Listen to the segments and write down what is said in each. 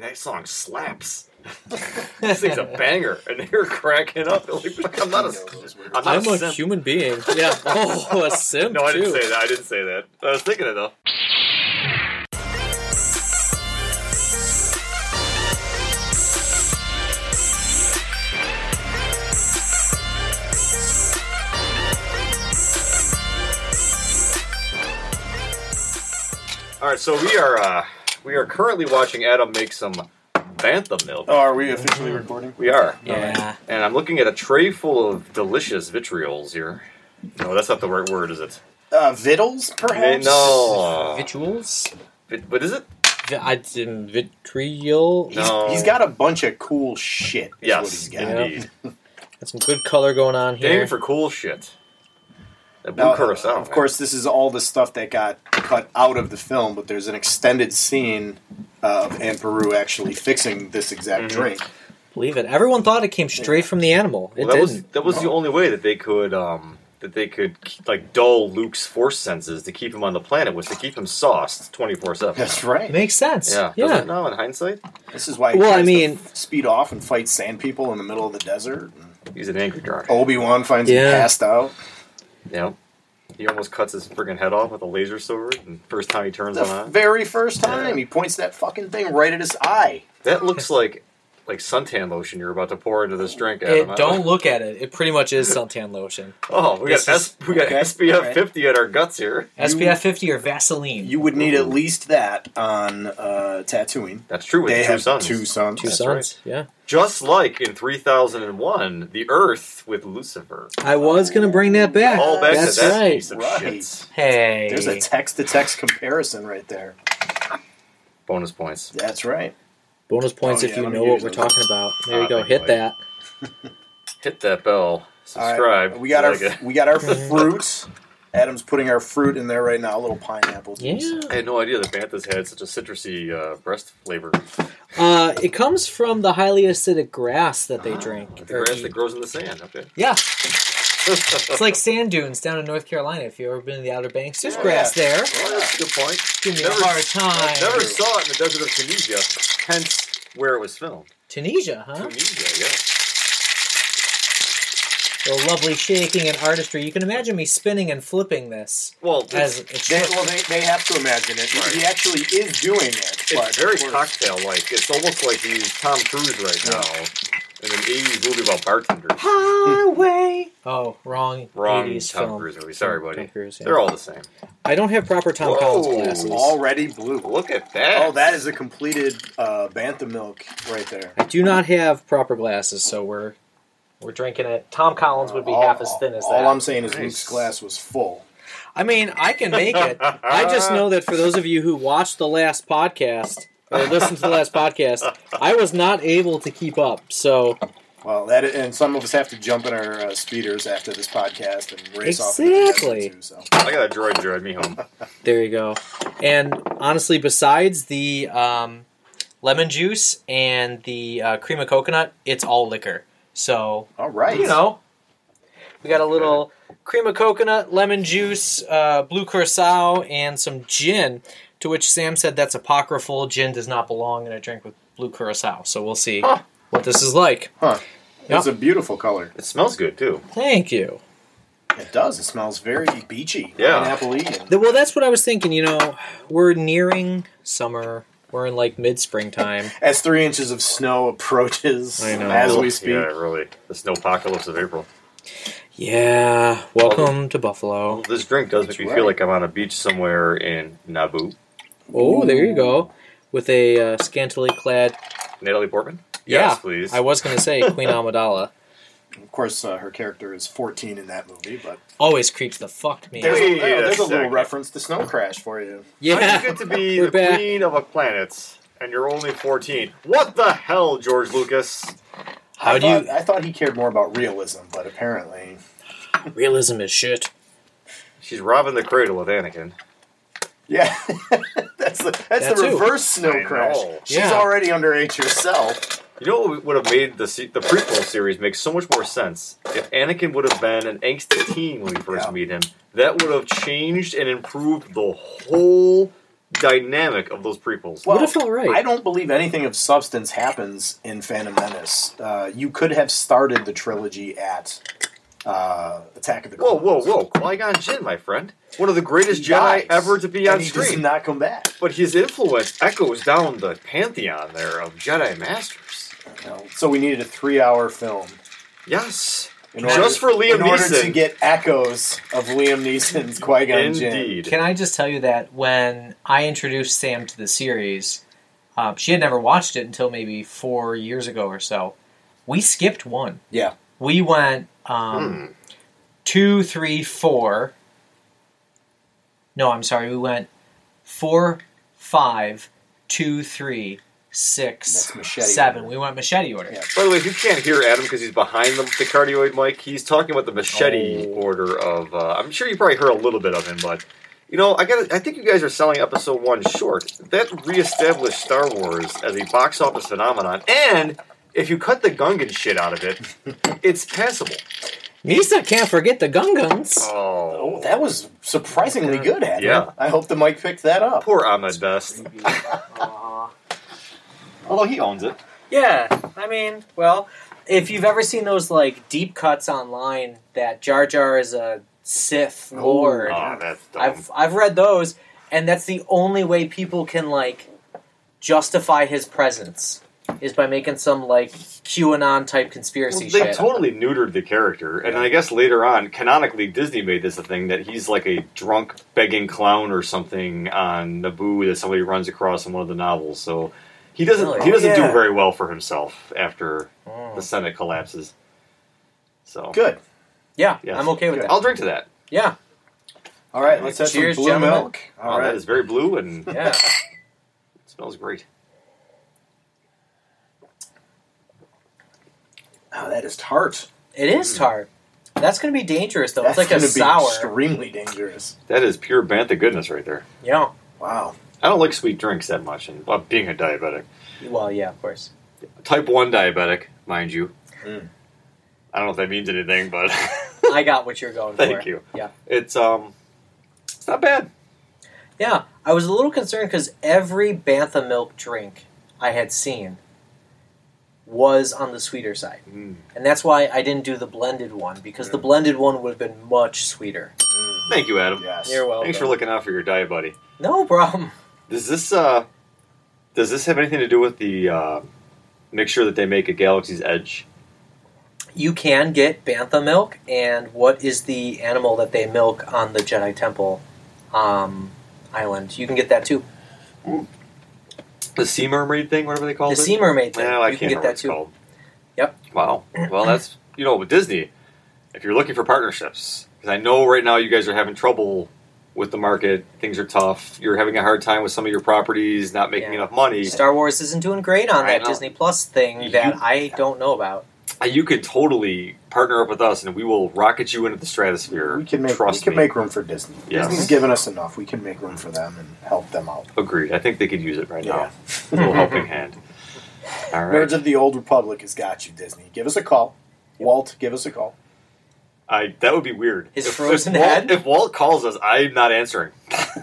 man, that song slaps. this thing's a banger, and they're cracking up. They're like, I'm not a, I'm not I'm a simp. human being. Yeah. Oh, a simp No, I didn't too. say that. I didn't say that. I was thinking it though. All right, so we are uh, we are currently watching Adam make some bantha milk. Oh, are we officially recording? We are. Yeah. And I'm looking at a tray full of delicious vitriols here. No, that's not the right word, is it? Uh, vittles, perhaps? No. Vituals? Vit- What is it? Vi- I did vitriol. He's, No. he's got a bunch of cool shit. Is Yes, what he's got. Yeah. indeed. Got some good color going on here. Aiming for cool shit. That blue Now, curacao. of course, this is all the stuff that got cut out of the film, but there's an extended scene of Aunt Beru actually fixing this exact Mhm. drink. Believe it. Everyone thought it came straight from the animal. It Well, that was didn't. that was the only way that they could um, that they could like dull Luke's force senses to keep him on the planet was to keep him sauced twenty four seven. That's right. Makes sense. Yeah, Yeah. Doesn't it now in hindsight, This is why he Well, I tries to mean- f- speed off and fight sand people in the middle of the desert. he's an angry drunk. Obi Wan finds Yeah. him passed out. Yeah, he almost cuts his friggin' head off with a laser sword. And first time he turns The it on, very first time, Yeah. he points that fucking thing right at his eye. that looks like like suntan lotion you're about to pour into this drink. It, don't look at it. It pretty much is suntan lotion. Oh, we got This S, we got okay, SPF alright. fifty at our guts here. SPF 50 or Vaseline. You would need at least that on uh, Tatooine. That's true. With They the two have suns. two suns. Two That's suns. Yeah. Just like in 3001, the Earth with Lucifer. I was going to bring that back. All back That's to that right. piece of Right. shit. Hey. There's a text to text comparison right there. Bonus points. That's right. Bonus points Oh, if yeah, you know what we're those. talking about. There Ah, you go. Hit boy. that. Hit that bell. All right, Subscribe. We got Like our it. we got our fruit. Adam's putting our fruit in there right now. A little pineapple juice. Yeah. I had no idea that Banthas had such a citrusy uh, breast flavor. Uh, it comes from the highly acidic grass that they drink. The grass eat. that grows in the sand. Okay. Yeah. It's like sand dunes down in North Carolina. If you've ever been to the Outer Banks, there's Oh, grass yeah. there. That's good point. Give me Never- a hard time. Never saw it in the desert of Tunisia, hence where it was filmed. Tunisia, huh? Tunisia, yeah. The lovely shaking and artistry. You can imagine me spinning and flipping this Well, as it's, They, well, they, they have to imagine it. Right. He actually is doing it. it's very cocktail-like. It's almost like he's Tom Cruise right now in an 80s movie about bartenders. Highway. Oh, wrong. Wrong 80s Tom film. Cruise movie. Sorry, Tom buddy. Cruise, yeah. They're all the same. I don't have proper Tom Whoa. Collins glasses. Already blue. Look at that. Oh, that is a completed uh, bantha milk right there. I do not have proper glasses, so we're we're drinking it. Tom Collins would be All- half as thin as all that. All I'm saying is Nice. Luke's glass was full. I mean, I can make it. I just know that for those of you who watched the last podcast or listened to the last podcast, I was not able to keep up. So Well, that and some of us have to jump in our uh, speeders after this podcast and race off. into the Exactly. desert, too, so. I got a droid drive me home. there you go. And honestly, besides the um, lemon juice and the uh, cream of coconut, it's all liquor. So All right. you know, we got a little cream of coconut, lemon juice, uh, blue curacao, and some gin. To which Sam said that's apocryphal. Gin does not belong in a drink with blue curacao. So we'll see Huh. what this is like. Huh. Yep. It's a beautiful color. It smells good too. Thank you. It does. It smells very beachy. Yeah. Pineapple-y. and- Well, that's what I was thinking. You know, we're nearing summer. We're in like mid springtime. As three inches of snow approaches I know. as we speak. Yeah, really. The snowpocalypse of April. Yeah. Welcome to Buffalo. This drink does make me right. feel like I'm on a beach somewhere in Naboo. Oh, there you go. With a uh, scantily clad. Natalie Portman? Yeah, Yes, please. I was going to say Queen Amidala. Of course, uh, her character is 14 in that movie, but Always creeps the fuck me there's, out. a, Wait uh, a there's a little reference to Snow Crash for you. How Yeah. do you get to be the back. queen of a planet and you're only 14? What the hell, George Lucas? How I do you? I thought he cared more about realism, but apparently, Realism is shit. She's robbing the cradle of Anakin. Yeah, that's the that's That the too. reverse Snow I Crash. know. She's Yeah. already underage herself. You know what would have made the se- the prequel series make so much more sense if Anakin would have been an angsty teen when we first Yeah. meet him. That would have changed and improved the whole dynamic of those prequels. Would have felt right. I don't believe anything of substance happens in Phantom Menace. Uh, you could have started the trilogy at uh, Attack of the Whoa, Clones. whoa, whoa! Qui Gon Jinn, my friend, one of the greatest He Jedi dies, ever to be on and he does screen. not come back. But his influence echoes down the pantheon there of Jedi Masters. You know, So we needed a three-hour film Yes, in just for Liam in order Neeson. to get echoes of Liam Neeson's Qui Gon Jinn. Indeed. Can I just tell you that when I introduced Sam to the series, um, she had never watched it until maybe four years ago or so. We skipped one. Yeah, We went um, Hmm. two, three, four. No, I'm sorry. We went four, five, two, three, six, seven. order. We went machete order. Yeah. By the way, if you can't hear Adam because he's behind the, the cardioid mic, he's talking about the machete Oh. order of. Uh, I'm sure you probably heard a little bit of him, but you know, I got. I think you guys are selling episode one short. That reestablished Star Wars as a box office phenomenon, and if you cut the Gungan shit out of it, it's passable. Misa can't forget the Gungans. Oh, Oh, that was surprisingly good, Adam. Yeah. I hope the mic picked that up. poor Ahmed Best. Uh-huh. Although he owns it. Yeah, I mean, well, if you've ever seen those like deep cuts online that Jar Jar is a Sith Lord, Oh, that's dumb. I've I've read those, and that's the only way people can like justify his presence is by making some like QAnon type conspiracy Well, they shit. totally neutered the character, and I guess later on, canonically, Disney made this a thing that he's like a drunk begging clown or something on Naboo that somebody runs across in one of the novels. So he doesn't Really? he doesn't Oh, yeah. do very well for himself after Mm. the Senate collapses. So Good. Yeah, Yes. I'm okay with Good. that. I'll drink to that. Yeah, All right, let's have Cheers, some blue gentlemen. milk. All Oh, right. That is very blue and yeah. smells great. Oh, that is tart. It is tart. That's gonna be dangerous though. That's it's like a gonna be sour. extremely dangerous. That is pure bantha goodness right there. Yeah. Wow. I don't like sweet drinks that much, and well, being a diabetic, Well, yeah, of course. type one diabetic, mind you. Mm. I don't know if that means anything, but I got what you're going Thank for. Thank you. Yeah. It's um, it's not bad. Yeah, I was a little concerned because every bantha milk drink I had seen was on the sweeter side, Mm. and that's why I didn't do the blended one because the blended one would have been much sweeter. Mm. Thank you, Adam. Yes. You're welcome. Thanks for looking out for your diet, buddy. No problem. Does this uh, does this have anything to do with the uh, mixture that they make at Galaxy's Edge? You can get bantha milk, and what is the animal that they milk on the Jedi Temple um, island? You can get that too. The sea mermaid thing, whatever they call it. The sea mermaid thing. Well, I you can't can get that too. called. Yep. Wow. Well, that's you know with Disney, if you're looking for partnerships, because I know right now you guys are having trouble with the market. Things are tough. You're having a hard time with some of your properties, not making Yeah. enough money. Star Wars isn't doing great on I that know. Disney Plus thing You- that I don't know about. Uh, You could totally partner up with us, and we will rocket you into the stratosphere. We can make Trust we can me. make room for Disney. Yes. Disney's given us enough. We can make room for them and help them out. Agreed. I think they could use it right Yeah. now. A little helping hand. All right. Nerds of the Old Republic has got you, Disney. Give us a call. Walt, give us a call. I that would be weird. His if, frozen if Walt, head? If Walt calls us, I'm not answering.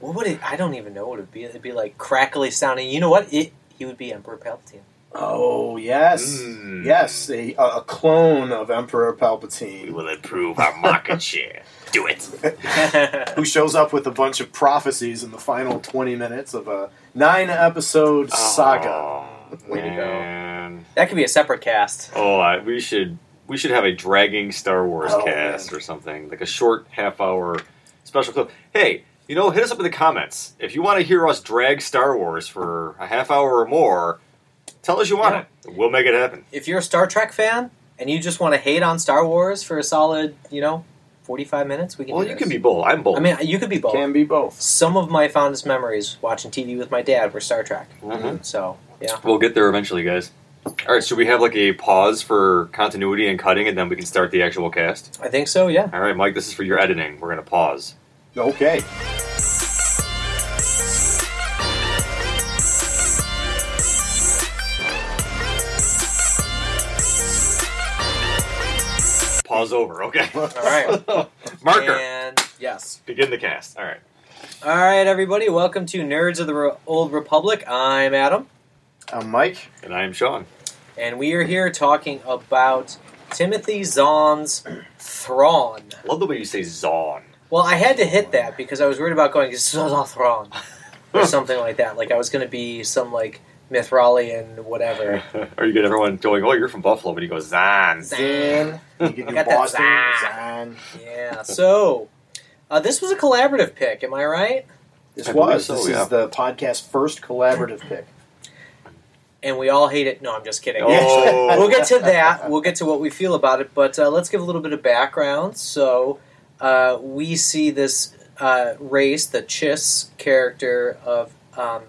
What would it? I don't even know what it'd be. It'd be like crackly sounding. You know what? It he would be Emperor Palpatine. Oh yes, Mm. yes, a, a clone of Emperor Palpatine. We Palpatine will improve our market share. Do it. who shows up with a bunch of prophecies in the final twenty minutes of a nine-episode saga. Oh, Way to go. that could be a separate cast. Oh, I, we should we should have a dragging Star Wars Oh, cast man. or something like a short half hour special clip. Hey, you know, hit us up in the comments if you want to hear us drag Star Wars for a half hour or more. Tell us you want Yeah. it. We'll make it happen. If you're a Star Trek fan and you just want to hate on Star Wars for a solid, you know, forty-five minutes, we can. Well, do you this. can be both. I'm both. I mean, you could be both. Can be both. Some of my fondest memories watching TV with my dad were Star Trek. Mhm. So yeah, We'll get there eventually, guys. All right, should we have like a pause for continuity and cutting, and then we can start the actual cast? I think so. Yeah. All right, Mike, this is for your editing. We're gonna pause. Okay. Pause over. Okay. All right. Marker. And yes. Begin the cast. All right. All right, everybody, welcome to Nerds of the Re- Old Republic. I'm Adam, I'm Mike. And I am Sean. and we are here talking about Timothy Zahn's Thrawn. Love the way you say Zon. Well, I had to hit that because I was worried about going Zahn Thrawn or something like that. Like I was going to be some like Mithralian whatever. Or you get everyone going, oh, you're from Buffalo, but he goes, Zan. Zan. You can do I got Boston. Zan. Zan. Yeah. So uh, this was a collaborative pick. Am I right? This I was. so, this yeah. is the podcast first collaborative pick. And we all hate it. No, I'm just kidding. Oh. we'll get to that. We'll get to what we feel about it. But uh, let's give a little bit of background. So uh, we see this uh, race, the Chiss character of um,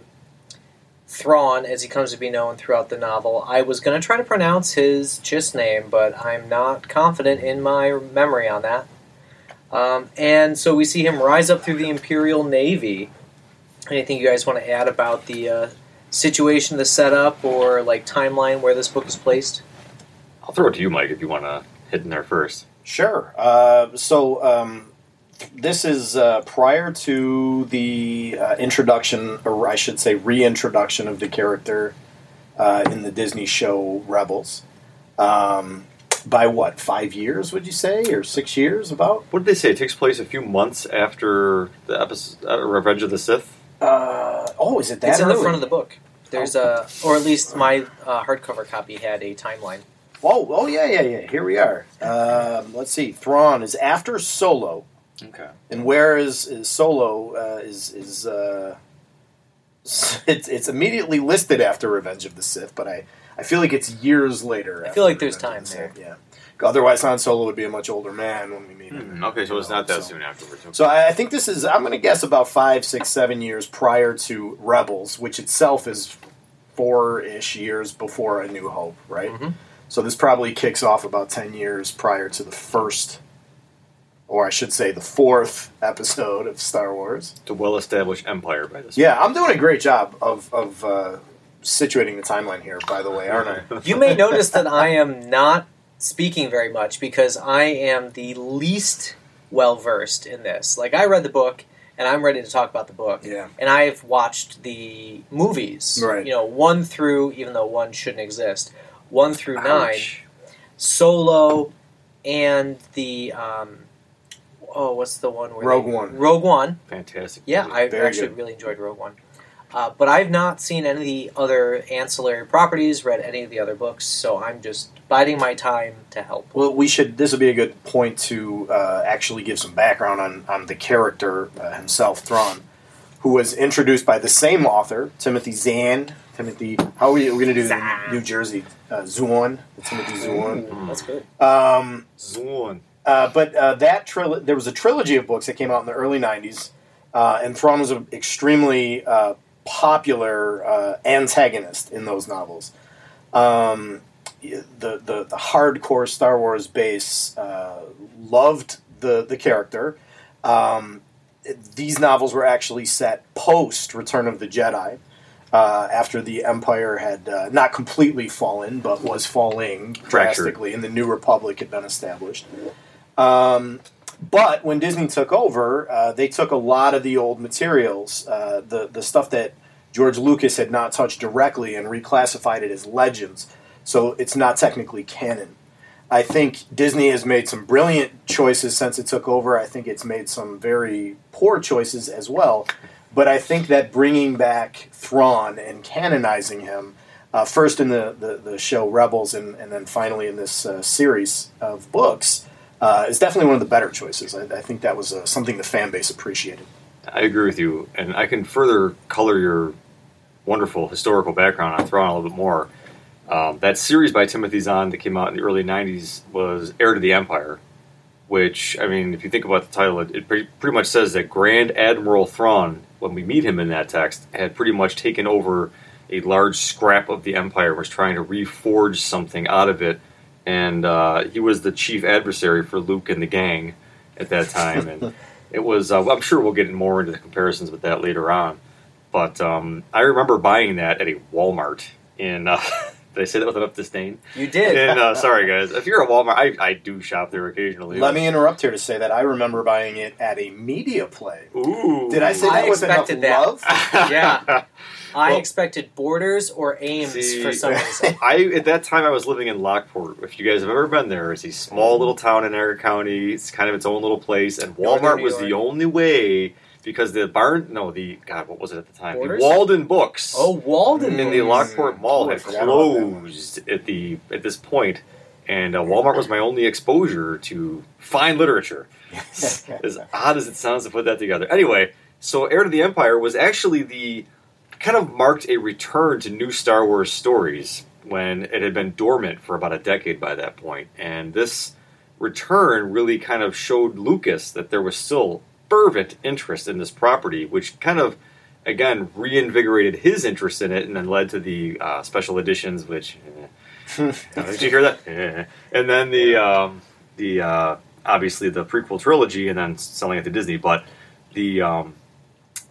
Thrawn, as he comes to be known throughout the novel. I was going to try to pronounce his Chiss name, but I'm not confident in my memory on that. Um, and so we see him rise up through the Imperial Navy. Anything you guys want to add about the uh, situation, the setup, or like timeline where this book is placed? I'll throw it to you, Mike, if you want to hit in there first. Sure. Uh, so um, this is uh, prior to the uh, introduction, or I should say, reintroduction of the character uh, in the Disney show Rebels. Um, by what five years would you say, or six years about? What did they say? It takes place a few months after the episode uh, Revenge of the Sith. Uh, oh, is it that it's in the front of the book. There's a, or at least my uh, hardcover copy had a timeline. Oh, oh yeah, yeah, yeah. Here we are. Um, let's see. Thrawn is after Solo, Okay. and where is, is Solo? Uh, is is uh, it's it's immediately listed after Revenge of the Sith, but I, I feel like it's years later. I feel like there's Revenge of time the Sith, Yeah. Otherwise, Han Solo would be a much older man when we meet him. Hmm, okay, so it's not that So- soon afterwards. Okay. So I I think this is I'm going to guess about five, six, seven years prior to Rebels, which itself is four-ish years before A New Hope, right? Mhm. So this probably kicks off about ten years prior to the first, or I should say, the fourth episode of Star Wars. The well-established empire by this. Yeah, I'm doing a great job of of uh, situating the timeline here. By the way, aren't I? You may notice that I am not speaking very much because I am the least well versed in this. Like I read the book and I'm ready to talk about the book. Yeah. And I've watched the movies. Right. You know, one through even though one shouldn't exist. One through nine. Solo and the um oh what's the one where Rogue they- One. Rogue One. Fantastic. Yeah, movie. I Very actually good. really enjoyed Rogue One. Uh, but I've not seen any of the other ancillary properties, read any of the other books, so I'm just biding my time to help. Well, we should. This would be a good point to uh, actually give some background on on the character uh, himself, Thrawn, who was introduced by the same author, Timothy Zahn. Timothy, how are we, we're going to do Zahn. New Jersey? Uh, Zuon, Timothy Zuon. Ooh, that's good. Um, Zorn. Uh, but uh, that tril- there was a trilogy of books that came out in the early '90s, uh, and Thrawn was an extremely uh, popular uh, antagonist in those novels. Um, the, the the hardcore Star Wars base uh, loved the the character. Um, these novels were actually set post Return of the Jedi. Uh, after the Empire had uh, not completely fallen, but was falling drastically, and the New Republic had been established. Um, but when Disney took over, uh, they took a lot of the old materials, uh, the the stuff that George Lucas had not touched directly, and reclassified it as legends. So it's not technically canon. I think Disney has made some brilliant choices since it took over. I think it's made some very poor choices as well. But I think that bringing back Thrawn and canonizing him, uh, first in the, the, the show Rebels and, and then finally in this uh, series of books, uh, is definitely one of the better choices. I, I think that was uh, something the fan base appreciated. I agree with you, and I can further color your wonderful historical background on a little bit more. Um, that series by Timothy Zahn that came out in the early '90s was Heir to the Empire, which I mean, if you think about the title, it, it pretty, pretty much says that Grand Admiral Thrawn, when we meet him in that text, had pretty much taken over a large scrap of the Empire, was trying to reforge something out of it, and uh, he was the chief adversary for Luke and the gang at that time, and it was. Uh, I'm sure we'll get more into the comparisons with that later on, but um, I remember buying that at a Walmart in uh, Did I say that with enough disdain? You did. And uh, sorry, guys. If you're a Walmart, I, I do shop there occasionally. Let me interrupt here to say that I remember buying it at a media play. Ooh. Did I say I that with enough expected that. love? Yeah. I Well- expected Borders or Ames See- for some reason. I at that time I was living in Lockport. If you guys have ever been there, it's a small little town in Edgar County. It's kind of its own little place, and Walmart was the only way because the barn no the God what was it at the time Borders? the Walden Books Oh, Walden. in the. Lockport Mall had forgot about that one. closed at the at this point, and uh, Walmart was my only exposure to fine literature. as odd as it sounds to put that together. Anyway, so Heir to the Empire was actually the kind of marked a return to new Star Wars stories when it had been dormant for about a decade by that point, and this return really kind of showed Lucas that there was still fervent interest in this property, which kind of again reinvigorated his interest in it, and then led to the uh, special editions, which. eh. Did you hear that? Eh. And then the um, the uh, obviously the prequel trilogy, and then selling it to Disney. But the um,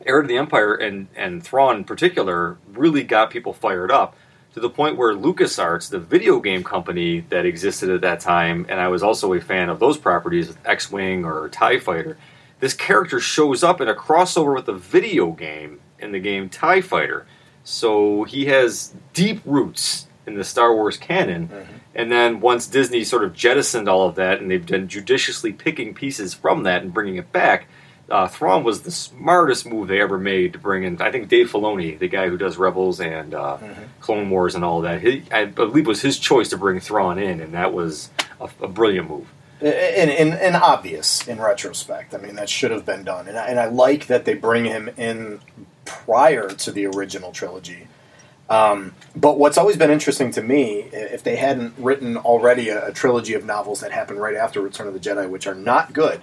Heir to the Empire and and Thrawn in particular really got people fired up to the point where LucasArts, the video game company that existed at that time, and I was also a fan of those properties with X-wing or Tie Fighter. This character shows up in a crossover with the video game in the game Tie Fighter, so he has deep roots in the Star Wars canon. And then once Disney sort of jettisoned all of that, and they've been judiciously picking pieces from that and bringing it back, uh, Thrawn was the smartest move they ever made to bring in. I think Dave Filoni, the guy who does Rebels and uh, Clone Wars and all that, he, I believe it was his choice to bring Thrawn in, and that was a, a brilliant move. And, and, and obvious in retrospect. I mean, that should have been done. And I, and I like that they bring him in prior to the original trilogy. Um, but what's always been interesting to me, if they hadn't written already a, a trilogy of novels that happened right after Return of the Jedi, which are not good,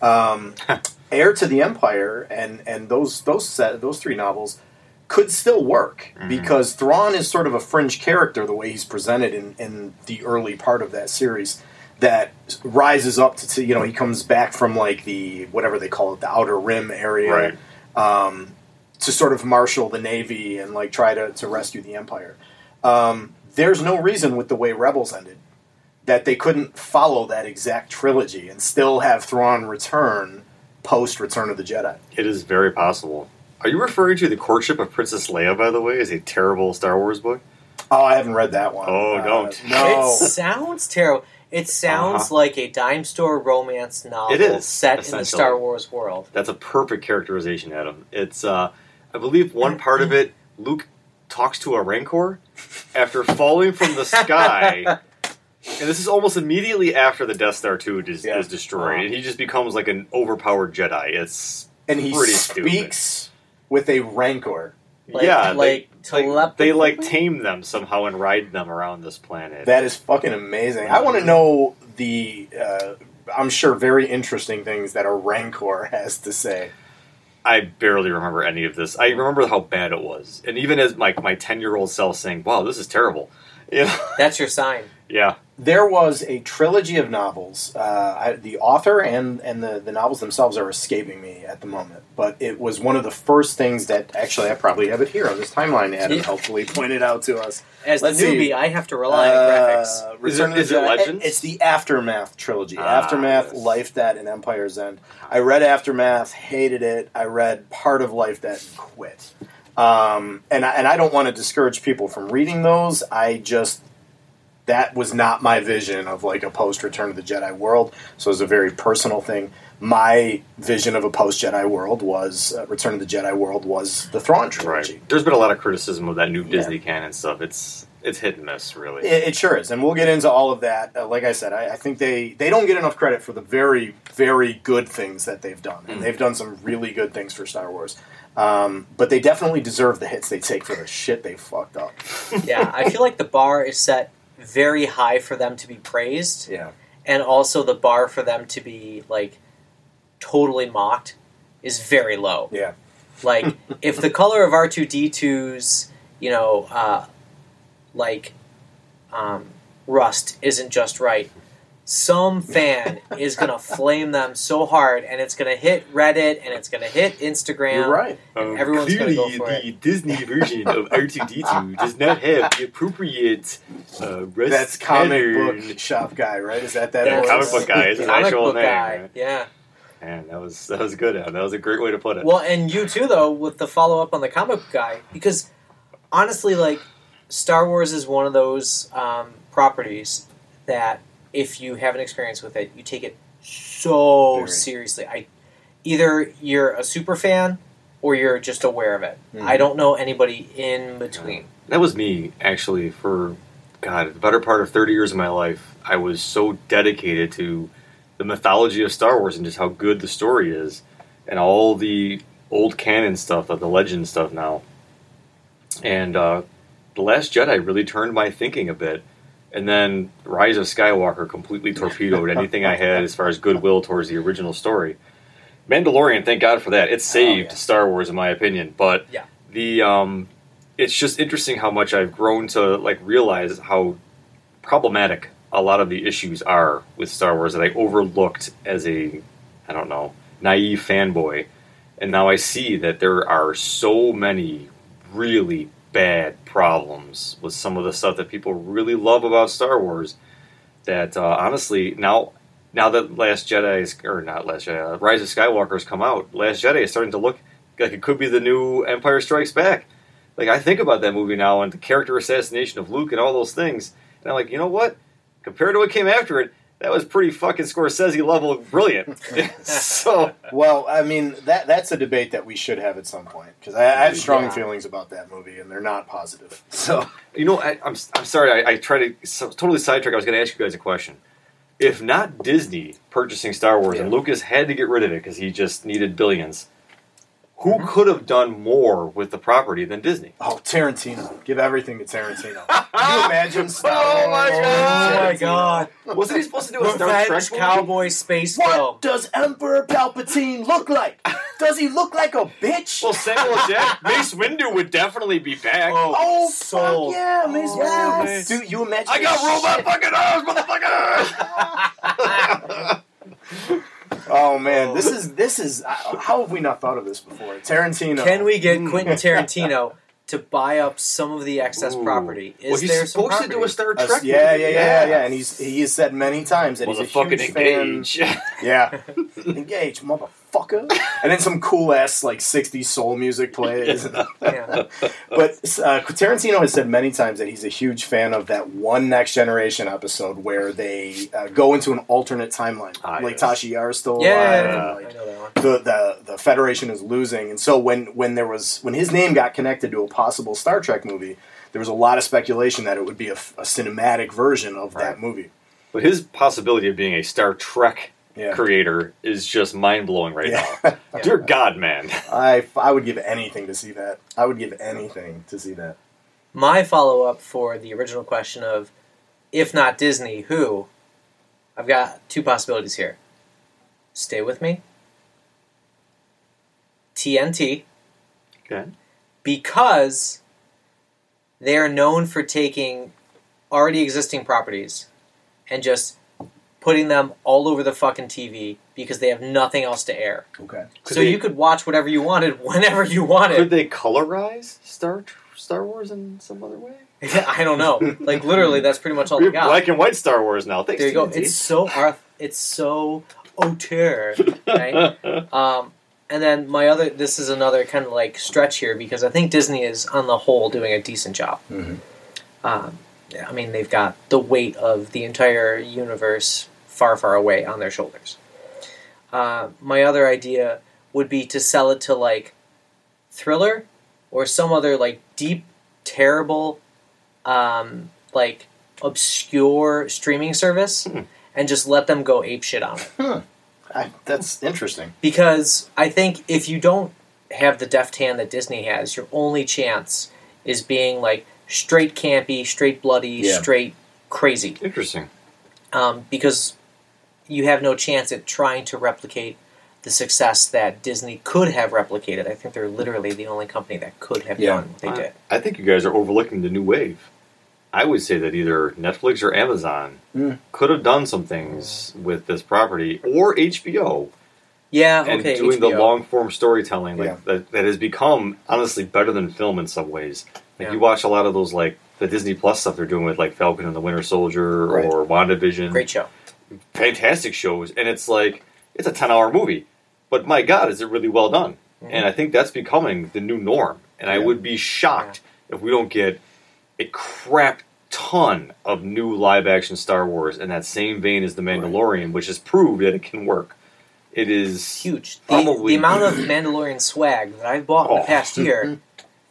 um, Heir to the Empire and and those those set those three novels could still work because Thrawn is sort of a fringe character the way he's presented in, in the early part of that series that rises up to, to you know he comes back from like the whatever they call it the outer rim area um, to sort of marshal the navy and like try to, to rescue the empire um, there's no reason with the way rebels ended that they couldn't follow that exact trilogy and still have Thrawn return post Return of the Jedi. It is very possible. Are you referring to the courtship of Princess Leia, by the way, as a terrible Star Wars book? Oh, I haven't read that one. Oh, Uh, don't. no. It sounds terrible. It sounds Uh-huh. like a dime store romance novel It is, set in the. Star Wars world. That's a perfect characterization, Adam. It's, uh, I believe, one part of it. Luke talks to a Rancor after falling from the sky, and this is almost immediately after the Death Star two is, Yeah. is destroyed, Uh-huh. and he just becomes like an overpowered Jedi. It's and he pretty stupid. speaks with a rancor. Like, yeah, like they, like, telepathy? they like tame them somehow and ride them around this planet. That is fucking amazing. I want to know the, uh, I'm sure, very interesting things that a rancor has to say. I barely remember any of this. I remember how bad it was, and even as like my ten year old self saying, "Wow, this is terrible." You know? That's your sign. yeah, There was a trilogy of novels. Uh, I, the author and, and the, the novels themselves are escaping me at the moment, but it was one of the first things that actually I probably have it here on this timeline. Adam Yeah. helpfully pointed out to us. As Let's the newbie, see. I have to rely on graphics. Uh, Is Return it- of the is it Jedi- Legends? It's the Aftermath trilogy. Ah, Aftermath, yes. Life Debt, and Empire's End. I read Aftermath, hated it. I read part of Life Debt and quit. Um, and I, and I don't want to discourage people from reading those. I just that was not my vision of like a post Return of the Jedi world. So it was a very personal thing. My vision of a post Jedi world was uh, Return of the Jedi world was the Thrawn trilogy. right. There's been a lot of criticism of that new Disney canon stuff. It's it's hit and miss, really. It, it sure is, and we'll get into all of that. Uh, like I said, I, I think they they don't get enough credit for the very very good things that they've done, and Mm. they've done some really good things for Star Wars. Um, but they definitely deserve the hits they take for the shit they fucked up. yeah, I feel like the bar is set very high for them to be praised, Yeah, and also the bar for them to be like totally mocked is very low. yeah, Like if the color of R two D 2s you know, uh, like um, rust isn't just right, some fan is gonna flame them so hard, and it's gonna hit Reddit and it's gonna hit Instagram. You're right. Um, Everyone's gonna clearly, go for the Disney version of R2D2 does not have the appropriate uh, rest That's comic pattern. book shop guy, right? Is that that? That's- voice? comic book guy is his Comic actual name. guy. Yeah. Man, that was that was good. That was a great way to put it. Well, and you too, though, with the follow up on the comic guy, because honestly, like Star Wars is one of those um, properties that if you have an experience with it, you take it so Very. seriously. I either you're a super fan or you're just aware of it. Mhm. I don't know anybody in between. That was me, actually, for God, the better part of 30 years of my life. I was so dedicated to the mythology of Star Wars and just how good the story is, and all the old canon stuff, the legend stuff now. And uh, The Last Jedi really turned my thinking a bit. And then Rise of Skywalker completely torpedoed anything I had as far as goodwill towards the original story. Mandalorian, thank God for that. It saved yeah. Star Wars, in my opinion. But Yeah. the um, it's just interesting how much I've grown to like realize how problematic a lot of the issues are with Star Wars that I overlooked as a I don't know naive fanboy, and now I see that there are so many really bad problems with some of the stuff that people really love about Star Wars. That uh, honestly now. Now that Last Jedi is, or not Last Jedi, uh, Rise of Skywalker has come out, Last Jedi is starting to look like it could be the new Empire Strikes Back like I think about that movie now and the character assassination of Luke and all those things, and I'm like, you know what? Compared to what came after it, that was pretty fucking Scorsese level brilliant. so Well, I mean that that's a debate that we should have at some point because I, I have strong Yeah. feelings about that movie and they're not positive. So you know, I, I'm I'm sorry, I, I try to so, totally sidetrack. I was going to ask you guys a question. If not Disney purchasing Star Wars and Lucas had to get rid of it because he just needed billions, who mm-hmm. could have done more with the property than Disney? oh, Tarantino, give everything to Tarantino. Can you imagine? Star Oh my God. Oh my god! Wasn't he supposed to do a Star Trek movie? cowboy space film. What does Emperor Palpatine look like? Does he look like a bitch? Well, Samuel Jack, Mace Windu would definitely be back. Oh, sold. fuck yeah, Mace Oh, Windu. man. Dude, you imagine? I got robot shit- fucking arms, motherfucker! Oh man, this is this is. uh, How have we not thought of this before? Tarantino. Can we get Quentin Tarantino to buy up some of the excess Ooh. property? Is well, he's there some supposed to do a property? Star Uh, Trek yeah, movie. yeah, yeah, yeah, and he's he has said many times that was he's a a fucking huge fan. engage. Yeah, engage, motherfucker. And then some cool ass like '60s soul music plays. Yeah. but uh, Tarantino has said many times that he's a huge fan of that one Next Generation episode where they uh, go into an alternate timeline, Ah, like yes. Tasha Yar is still Yeah, alive. and, I like, know that one. the, the the Federation is losing, and so when when there was when his name got connected to a possible Star Trek movie, there was a lot of speculation that it would be a, a cinematic version of Right. that movie. But his possibility of being a Star Trek Yeah, creator is just mind blowing right yeah. now. Dear God, man. I I would give anything to see that. I would give anything to see that. My follow up for the original question of if not Disney, who? I've got two possibilities here. Stay with me. TNT, Okay. because they are known for taking already existing properties and just putting them all over the fucking TV because they have nothing else to air. Okay. Could so they- you could watch whatever you wanted whenever you wanted. Could they colorize Star Star Wars in some other way? I don't know. Like literally, that's pretty much all We they have got. black and white Star Wars now. Thanks there you go. TNT. It's so arth. It's so auteur, right? um, and then my other. This is another kind of like stretch here because I think Disney is on the whole doing a decent job. Mhm. Um, I mean, they've got the weight of the entire universe far, far away on their shoulders. Uh, my other idea would be to sell it to like Thriller or some other like deep, terrible, um, like obscure streaming service, Hmm. and just let them go ape shit on it. I, that's interesting. Because I think if you don't have the deft hand that Disney has, your only chance is being like straight campy, straight bloody, Yeah. straight crazy. Interesting. Um, because you have no chance at trying to replicate the success that Disney could have replicated. I think they're literally the only company that could have Yeah. done what they I- did. I think you guys are overlooking the new wave. I would say that either Netflix or Amazon Mm. could have done some things with this property, or HBO, Yeah, and okay. doing the long form storytelling like Yeah. that, that has become honestly better than film in some ways. Like Yeah. you watch a lot of those like the Disney Plus stuff they're doing with like Falcon and the Winter Soldier Right. or WandaVision. Great show. Fantastic shows, and it's like it's a ten hour movie, but my God, is it really well done? Mhm. And I think that's becoming the new norm. And I would be shocked if we don't get a crap ton of new live action Star Wars in that same vein as The Mandalorian, which has proved that it can work. It is Huge. The, the amount of Mandalorian swag that I've bought in Oh. the past year,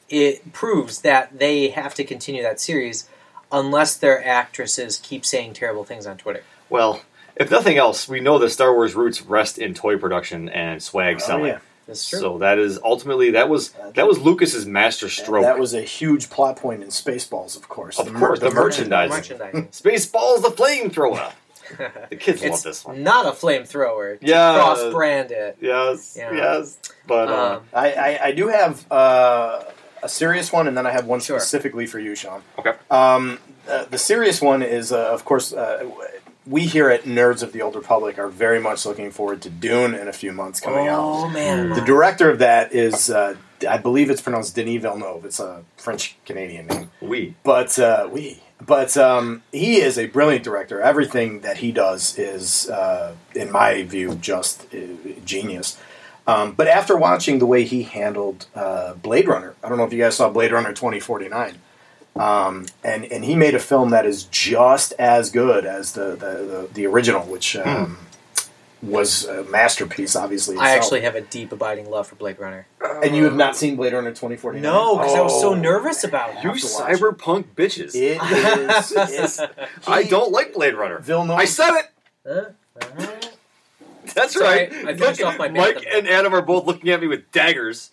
it proves that they have to continue that series unless their actresses keep saying terrible things on Twitter. Well. If nothing else, we know that Star Wars roots rest in toy production and swag Oh, selling. yeah. That's true. So that is ultimately that was that was Lucas's master stroke. That was a huge plot point in Spaceballs, of course. Of course, the merchandising. Merchandising. Spaceballs the flamethrower. The kids love this one. not a flamethrower. Yeah. Cross-brand it. Yes, Yeah. yes. But uh, Um, I, I, I do have uh, a serious one, and then I have one Sure. specifically for you, Sean. Okay. Um, uh, the serious one is, uh, of course, uh, we here at Nerds of the Old Republic are very much looking forward to Dune in a few months coming out. oh man, The director of that is, uh, I believe it's pronounced Denis Villeneuve. It's a French Canadian name. we. But uh, we, but um, he is a brilliant director. Everything that he does is, uh, in my view, just uh, genius. Um, but after watching the way he handled uh, Blade Runner, I don't know if you guys saw Blade Runner twenty forty nine. Um, and and he made a film that is just as good as the the, the, the original, which um, was a masterpiece. Obviously, I actually have a deep abiding love for Blade Runner. and you have not seen Blade Runner twenty forty nine. No, because I was so Oh. nervous about You it. have to watch cyberpunk bitches. It is. it's, I don't like Blade Runner. Villeneuve. I said it. Huh? Uh-huh. That's Sorry, right. I finished Look, off my Mike and Adam are both looking at me with daggers.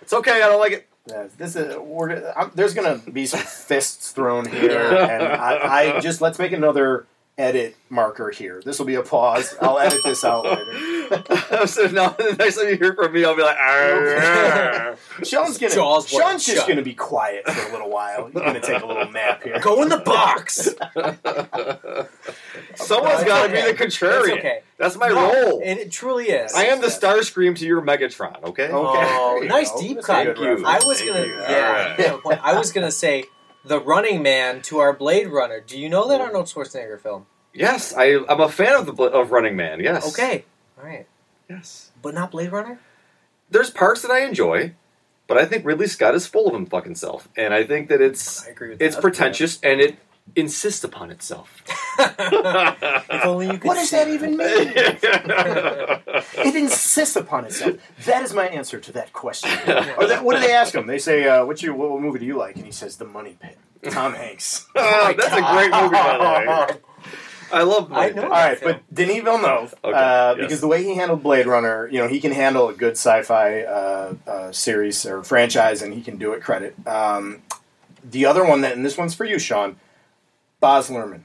It's okay. I don't like it. This is we're, I'm, there's going to be some fists thrown here, and I, I just let's make another edit marker here. This will be a pause. I'll edit this out later. so now the next time you hear from me, I'll be like, "Ah." Sean's gonna Jaws Sean's just shut. going to be quiet for a little while. He's going to take a little nap here. Go in the box. someone's It's got to okay. be the contrarian. It's okay. That's my No, role. and it truly is. I am the Starscream to your Megatron. Okay. Okay. Oh, nice go. deep cut. Thank you. I was Thank gonna, you. yeah, Alright. you have a point. I was gonna say the Running Man to our Blade Runner. Do you know that Arnold Schwarzenegger film? Yes, I, I'm a fan of the Bla- of Running Man. Yes. Okay, all right, Yes. but not Blade Runner. There's parts that I enjoy, but I think Ridley Scott is full of him fucking self, and I think that it's I agree with it's that. pretentious and it insists upon itself. if only you could. What does see that even mean? It insists upon itself. That is my answer to that question. Or that, what do they ask him? They say, uh, "What's your what movie do you like?" And he says, "The Money Pit." Tom Hanks. Oh, that's a great movie, by the way. I love. I know. Pit. All right, but Denis Villeneuve, Okay, uh, yes. because the way he handled Blade Runner, you know, he can handle a good sci-fi uh, uh, series or franchise, and he can do it credit. Um, the other one that, and this one's for you, Sean, Baz Luhrmann.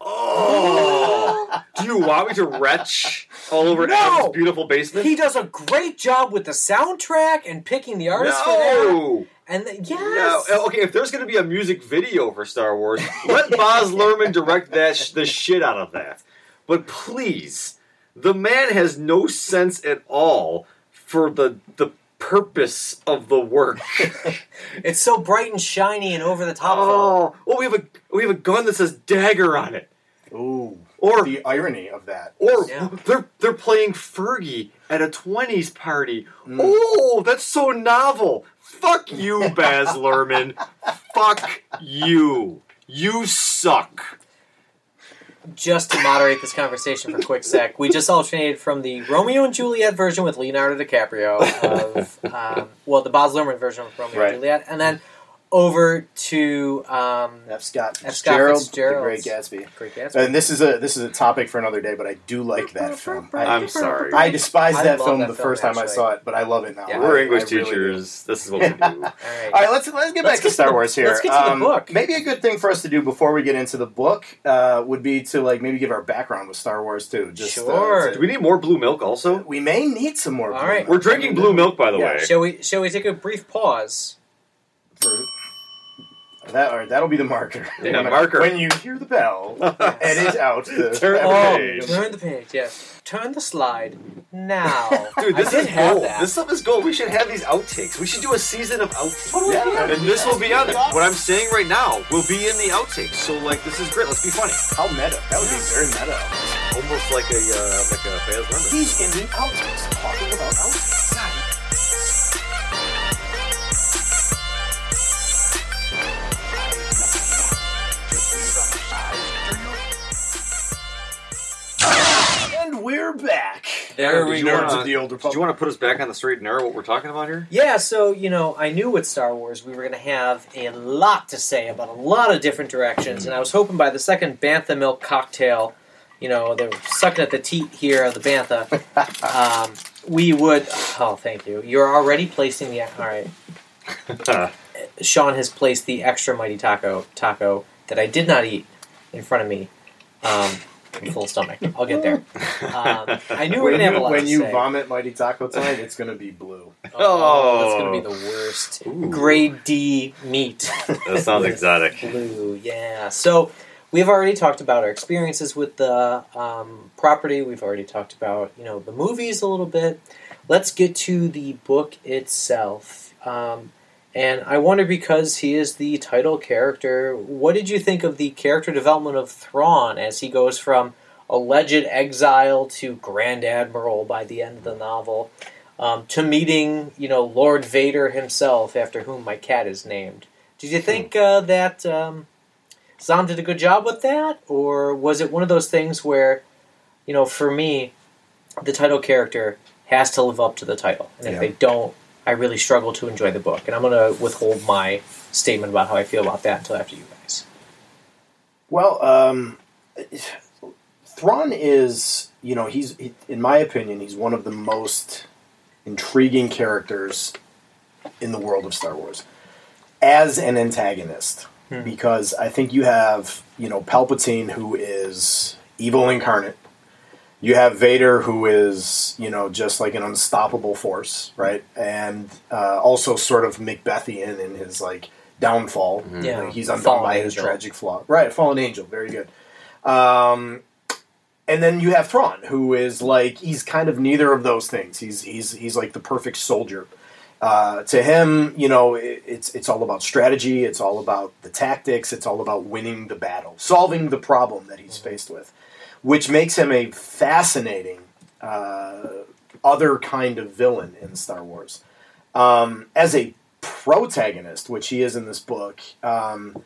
Oh, do you want me to retch all over No! Adam's beautiful basement? He does a great job with the soundtrack and picking the artist for that. no. And the, yes, No, uh, okay. If there's going to be a music video for Star Wars, let Baz Luhrmann direct that sh- the shit out of that. But please, the man has no sense at all for the the purpose of the work. it's so bright and shiny and over the top. though. oh, we have a we have a gun that says dagger on it, Ooh, or the irony of that. or Yeah. they're they're playing Fergie at a twenties party. Mm. Oh, that's so novel. Fuck you, Baz Luhrmann. Fuck you. You suck. just to moderate this conversation for a quick sec, we just alternated from the Romeo and Juliet version with Leonardo DiCaprio of, um, well, the Baz Luhrmann version of Romeo Right. and Juliet, and then over to um, F. Scott F. Scott Fitzgerald, Fitzgerald. The Great Gatsby. Great Gatsby. And this is a this is a topic for another day, but I do like that film. I, I'm sorry. I despised I that love film that the film, first time I actually. saw it, but I love it now. Yeah. We're I- English I really do. teachers. This is what we do. All All right. right, let's let's get Let's back get to Star to the- Wars here. let's get to the Um, book. Maybe a good thing for us to do before we get into the book uh, would be to like maybe give our background with Star Wars too. Just, uh, Sure. to- Do we need more blue milk also? we may need some more. All blue right. milk. We're drinking blue milk, by the Yeah, way. Shall we? Shall we take a brief pause? For, That or that'll be the marker. Yeah, when, marker. When you hear the bell, edit out the Turn the Oh, page. turn the page. Yes, turn the slide now. Dude, this I is gold. This stuff is gold. We should have these outtakes. We should do a season of outtakes. Yeah. And this will be on there. What I'm saying right now will be in the outtakes. So, like, this is great. Let's be funny. How meta? That would be very meta. Almost like a uh, like a Baz Luhrmann. He's in the outtakes, talking about outtakes. We're back. There Did we you go. wanna- of the Old Did Republic. you want to put us back on the straight and narrow? What we're talking about here? Yeah, so you know, I knew with Star Wars we were going to have a lot to say about a lot of different directions, and I was hoping by the second bantha milk cocktail, you know, they're sucking at the teat here of the bantha, um, we would. Oh, thank you. You're already placing the. All right, Sean has placed the extra mighty taco taco that I did not eat in front of me. Um, full stomach. I'll get there. Um, I knew we were gonna have a lot when to you say. vomit Mighty Taco tonight, it's going to be blue. Oh, that's gonna be the worst. Ooh. Grade D meat. That sounds exotic. Blue, yeah. So we've already talked about our experiences with the um, property. We've already talked about you know the movies a little bit. Let's get to the book itself. Um, and I wonder because he is the title character, what did you think of the character development of Thrawn as he goes from alleged exile to Grand Admiral by the end of the novel, um, to meeting you know Lord Vader himself, after whom my cat is named? Did you think uh, that um, did a good job with that, or was it one of those things where, you know, for me, the title character has to live up to the title, and if Yeah. they don't, I really struggle to enjoy the book. And I'm going to withhold my statement about how I feel about that until after you guys. Well, um, Thrawn is, you know, he's, he, in my opinion, he's one of the most intriguing characters in the world of Star Wars as an antagonist. Hmm. Because I think you have, you know, Palpatine, who is evil incarnate. You have Vader, who is, you know, just like an unstoppable force, right? And uh, also sort of Macbethian in his, like, downfall. Yeah, Like, he's undone fallen by his angel. tragic flaw. Right, fallen angel. Very good. Um, and then you have Thrawn, who is like he's kind of neither of those things. He's he's he's like the perfect soldier. Uh, to him, you know, it, it's it's all about strategy. It's all about the tactics. It's all about winning the battle, solving the problem that he's faced with, which makes him a fascinating uh, other kind of villain in Star Wars. Um, as a protagonist, which he is in this book, um,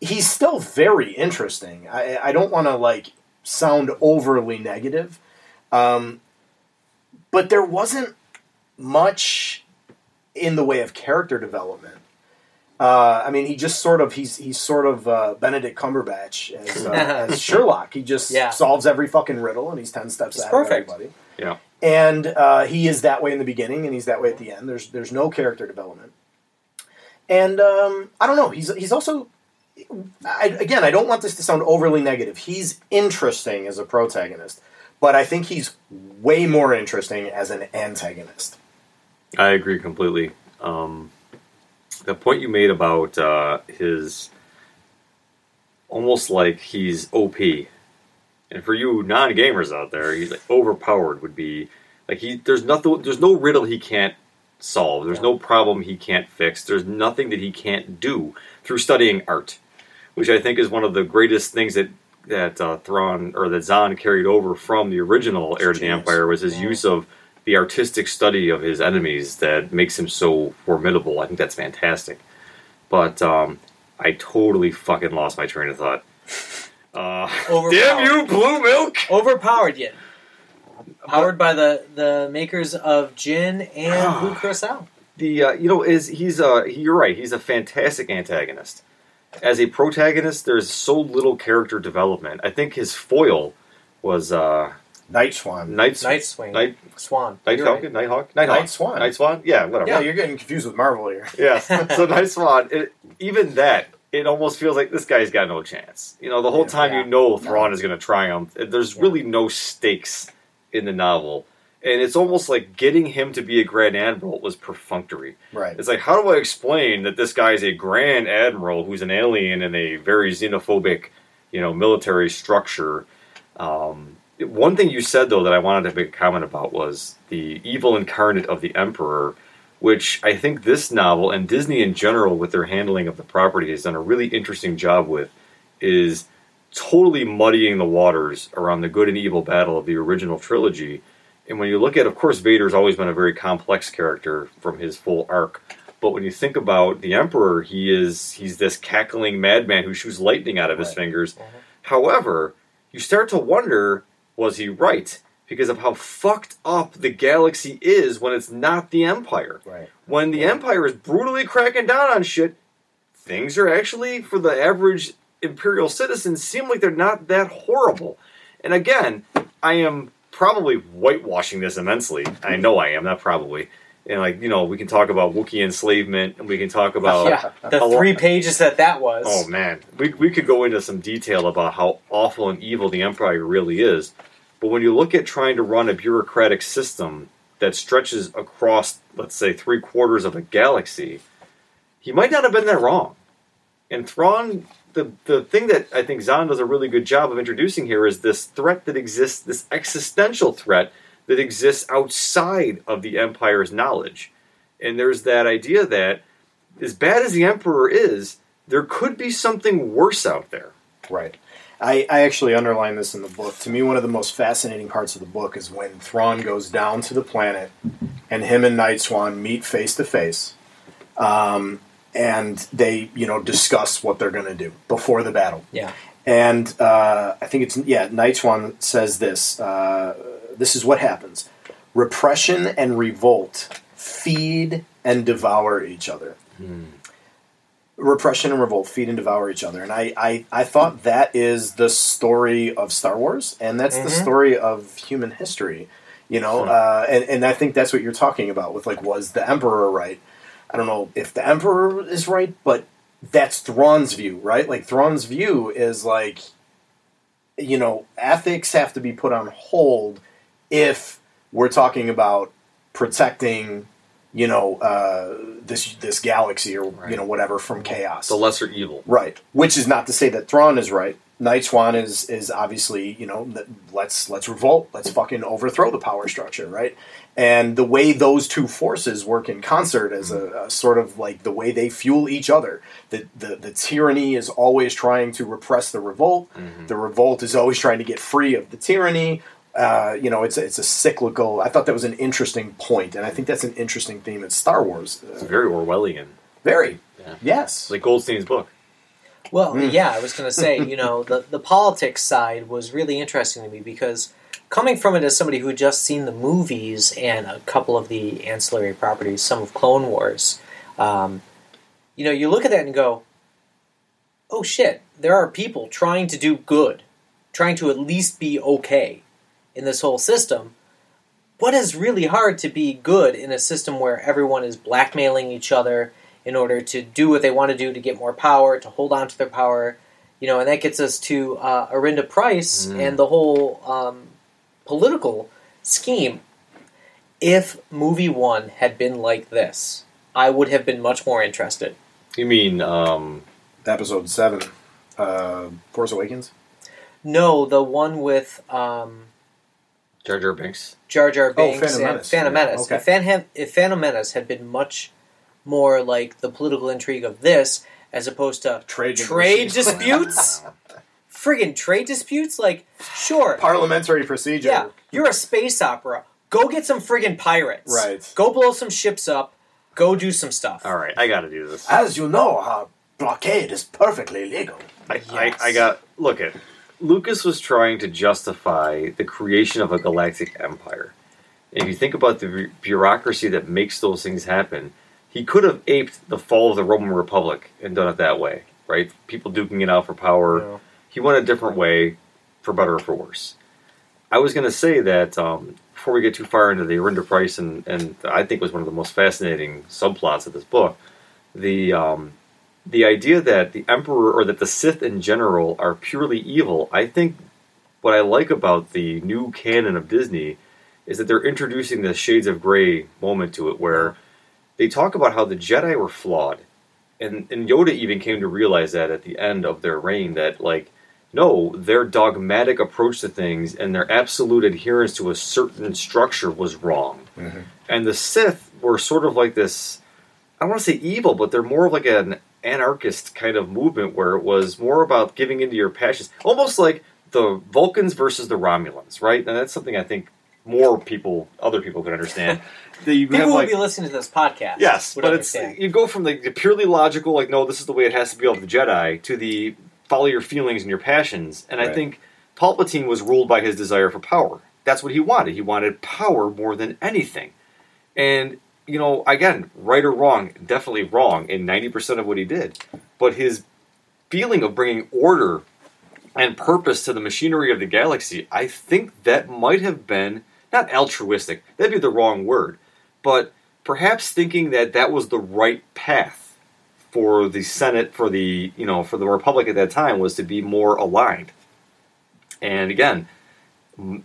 he's still very interesting. I, I don't want to like sound overly negative, um, but there wasn't much in the way of character development. Uh, I mean, he just sort of he's he's sort of uh, Benedict Cumberbatch as, uh, as Sherlock. He just Yeah. solves every fucking riddle, and he's ten steps It's ahead perfect. of everybody. Yeah. And uh, he is that way in the beginning, and he's that way at the end. There's there's no character development. And um, I don't know. He's he's also I, again. I don't want this to sound overly negative. He's interesting as a protagonist, but I think he's way more interesting as an antagonist. I agree completely. Um, the point you made about uh, his almost like he's OP, and for you non-gamers out there, he's like overpowered would be like he. There's nothing. There's no riddle he can't solve. There's no problem he can't fix. There's nothing that he can't do through studying art, which I think is one of the greatest things that that uh, Thrawn or that Zahn carried over from the original Heir to the Empire was his use of the artistic study of his enemies that makes him so formidable. I think that's fantastic. But um, I totally fucking lost my train of thought. Uh, damn you, blue milk! Overpowered yet. Powered by the, the makers of Gin and Blue Curacao. The uh, you know is he's uh he, you're right. He's a fantastic antagonist. As a protagonist, there's so little character development. I think his foil was uh Night Swan. Night Night Swing. Night Swan. Night You're Falcon, Nighthawk, Nighthawk, Night Swan. Night Swan. Yeah, whatever. Yeah, you're getting confused with Marvel here. Yes. so Night Swan, it, even that, it almost feels like this guy's got no chance. You know, the whole Yeah. time Yeah. you know Thrawn is going to triumph. There's Yeah. really no stakes in the novel. and it's almost like getting him to be a grand admiral was perfunctory. Right. It's like, how do I explain that this guy is a grand admiral who's an alien in a very xenophobic, you know, military structure? Um, one thing you said though that I wanted to make a comment about was the evil incarnate of the emperor, which I think this novel and Disney in general, with their handling of the property, has done a really interesting job with. Is totally muddying the waters around the good and evil battle of the original trilogy. And when you look at, of course, Vader's always been a very complex character from his full arc. But when you think about the Emperor, he is he's this cackling madman who shoots lightning out of his Right. fingers. Mm-hmm. However, you start to wonder, was he right? Because of how fucked up the galaxy is when it's not the Empire. Right. When the Empire is brutally cracking down on shit, things are actually, for the average Imperial citizen, seem like they're not that horrible. And again, I am probably whitewashing this immensely. I know I am, not probably. And like, you know, we can talk about Wookiee enslavement, and we can talk about yeah, the three pages that that was. Oh man, we we could go into some detail about how awful and evil the empire really is. But when you look at trying to run a bureaucratic system that stretches across, let's say, three quarters of a galaxy, he might not have been that wrong. And Thrawn, the the thing that I think Zahn does a really good job of introducing here is this threat that exists, this existential threat that exists outside of the Empire's knowledge. And there's that idea that, as bad as the Emperor is, there could be something worse out there. Right. I, I actually underline this in the book. To me, one of the most fascinating parts of the book is when Thrawn goes down to the planet and him and Night Swan meet face to face. Um, and they, you know, discuss what they're going to do before the battle. Yeah. And uh, I think it's, yeah, Night Swan says this. Uh, this is what happens. Repression and revolt feed and devour each other. Repression and revolt feed and devour each other. And I, I, I thought that is the story of star wars and that's the Mhm. story of human history you know? Hmm. uh, and, and i think that's what you're talking about with like was the emperor right? I don't know if the emperor is right but that's Thrawn's view right? Like Thrawn's view is like you know ethics have to be put on hold if we're talking about protecting you know uh, this this galaxy or you know whatever from chaos The lesser evil. Right. Which is not to say that Thrawn is right. Night Swan is is obviously you know let's let's revolt. Let's fucking overthrow the power structure. Right. And the way those two forces work in concert as a, a sort of like the way they fuel each other. The, the the tyranny is always trying to repress the revolt. The revolt is always trying to get free of the tyranny. Uh, you know, it's a, it's a cyclical. I thought that was an interesting point, and I think that's an interesting theme in Star Wars. It's Uh, very Orwellian. very, Yeah. yes, It's like Goldstein's book. Well, Mm. yeah, I was going to say, you know, the, the politics side was really interesting to me because coming from it as somebody who had just seen the movies and a couple of the ancillary properties, some of Clone Wars, um, you know, you look at that and go, oh shit, there are people trying to do good, trying to at least be okay in this whole system. What is really hard to be good in a system where everyone is blackmailing each other in order to do what they want to do to get more power, to hold on to their power, you know, and that gets us to uh, Arihnda Pryce Mm. and the whole um, political scheme. If movie one had been like this, I would have been much more interested. You mean um, episode seven, uh, Force Awakens. No, the one with um, Jar Jar Binks? Jar Jar Oh, Binks Phantom and Menace. Phantom Yeah, Menace. okay. If, Phan- if Phantom Menace had been much more like the political intrigue of this, as opposed to Trade trade negotiations. disputes, friggin' trade disputes, like sure, Parliamentary procedure. yeah, you're a space opera. Go get some friggin' pirates. Right. Go blow some ships up. Go do some stuff. All right, I got to do this. As you know, our blockade is perfectly legal. I, Yes. I, I got look at Lucas was trying to justify the creation of a galactic empire. And if you think about the bureaucracy that makes those things happen, he could have aped the fall of the Roman Republic and done it that way, right? People duking it out for power. Yeah. He went a different way, for better or for worse. I was going to say that um, before we get too far into the Arihnda Pryce and, and I think was one of the most fascinating subplots of this book, the um, the idea that the Emperor or that the Sith in general are purely evil, I think what I like about the new canon of Disney is that they're introducing the shades of gray moment to it, where they talk about how the Jedi were flawed, and and Yoda even came to realize that at the end of their reign that like no, their dogmatic approach to things and their absolute adherence to a certain structure was wrong. Mhm. And the Sith were sort of like this I don't want to say evil, but they're more of like an anarchist kind of movement where it was more about giving into your passions. Almost like the Vulcans versus the Romulans, right? And that's something I think more people, other people can understand. that People have will be listening to this podcast. Yes, would but it's you go from like the purely logical, like no, this is the way it has to be of the Jedi, to the follow your feelings and your passions. And I think Palpatine was ruled by his desire for power. That's what he wanted. He wanted power more than anything. And you know, again, right or wrong, definitely wrong in ninety percent of what he did. But his feeling of bringing order and purpose to the machinery of the galaxy, I think that might have been not altruistic. That'd be the wrong word, but perhaps thinking that that was the right path for the Senate, for the you know, for the Republic at that time was to be more aligned. And again, m-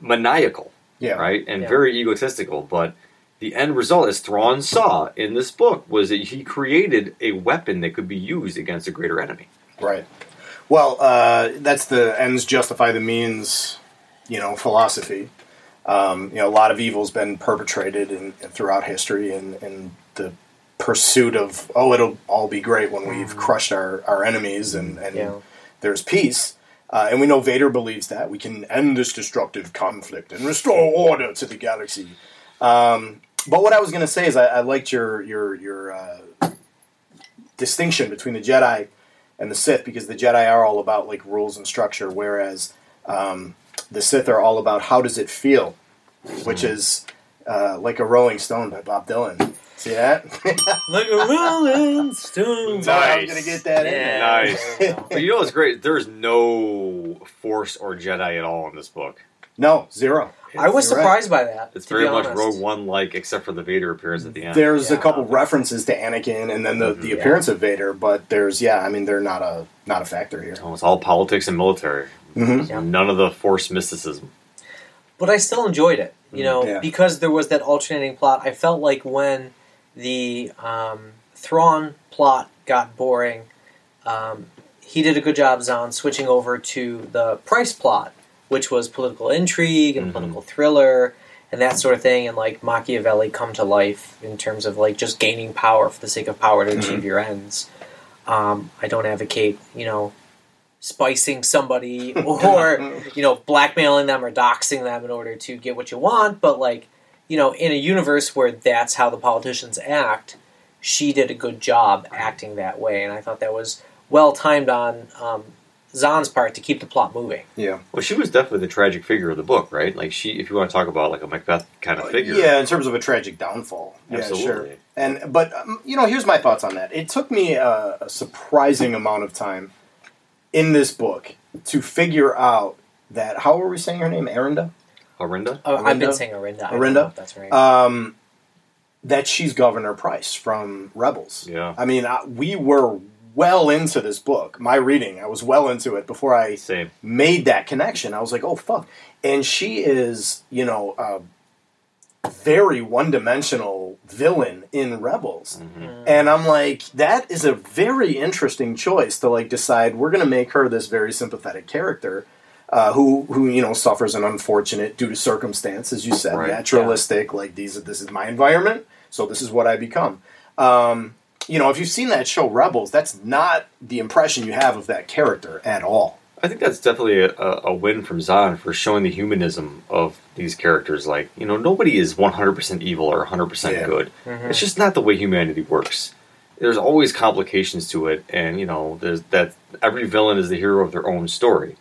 maniacal, Yeah. right, and Yeah. very egotistical. But the end result, as Thrawn saw in this book, was that he created a weapon that could be used against a greater enemy. Right. Well, uh, that's the ends justify the means, you know, philosophy. Um, you know, a lot of evil's been perpetrated in, throughout history, and, and the pursuit of oh, it'll all be great when we've crushed our, our enemies and, and Yeah. there's peace. Uh, and we know Vader believes that we can end this destructive conflict and restore order to the galaxy. Um, but what I was going to say is I, I liked your your your uh, distinction between the Jedi and the Sith because the Jedi are all about like rules and structure, whereas um, the Sith are all about how does it feel, which is uh, like a Rolling Stone by Bob Dylan. See that? like a rolling stone. So I'm Nice. gonna get that in. Nice. there we go. But you know what's great? There's no Force or Jedi at all in this book. No, zero. I was You're right. surprised by that. It's to very be much honest. Rogue One like, except for the Vader appearance at the end. There's a couple references to Anakin and then the, the Yeah. appearance of Vader, but there's yeah, I mean they're not a not a factor here. It's all politics and military. Mhm. Yeah. None of the Force mysticism. but I still enjoyed it. You know, Yeah. because there was that alternating plot. I felt like when the um, Thrawn plot got boring, um, he did a good job, Zahn, switching over to the Pryce plot, which was political intrigue and Mhm. political thriller and that sort of thing, and like Machiavelli come to life in terms of like just gaining power for the sake of power to Mhm. achieve your ends. Um, I don't advocate, you know, spicing somebody or you know, blackmailing them or doxing them in order to get what you want, but like, you know, in a universe where that's how the politicians act, she did a good job acting that way, and I thought that was well timed on um, Zahn's part to keep the plot moving. Yeah. Well, she was definitely the tragic figure of the book, right? Like she, if you want to talk about like a Macbeth kind of figure, Yeah, in terms of a tragic downfall. Yeah, Absolutely. sure. And but um, you know, here's my thoughts on that. It took me a, a surprising amount of time in this book to figure out that how were we saying her name, Arinda? Arinda. Oh, I've been saying Arinda. Arinda? that's right. Um, that she's Governor Pryce from Rebels. Yeah. I mean, I, we were well into this book. My reading, I was well into it before I Same. made that connection. I was like, oh fuck. And she is, you know, a very one-dimensional villain in Rebels. Mhm. And I'm like, that is a very interesting choice to like decide we're going to make her this very sympathetic character. Uh, who who you know suffers an unfortunate due to circumstance, as you said, Right. naturalistic. Like these, this is my environment, so this is what I become. Um, you know, if you've seen that show Rebels, that's not the impression you have of that character at all. I think that's definitely a, a win from Zahn for showing the humanism of these characters. Like, you know, nobody is 100% evil or 100% Yeah. good. Mhm. It's just not the way humanity works. There's always complications to it, and you know, there's that every villain is the hero of their own story.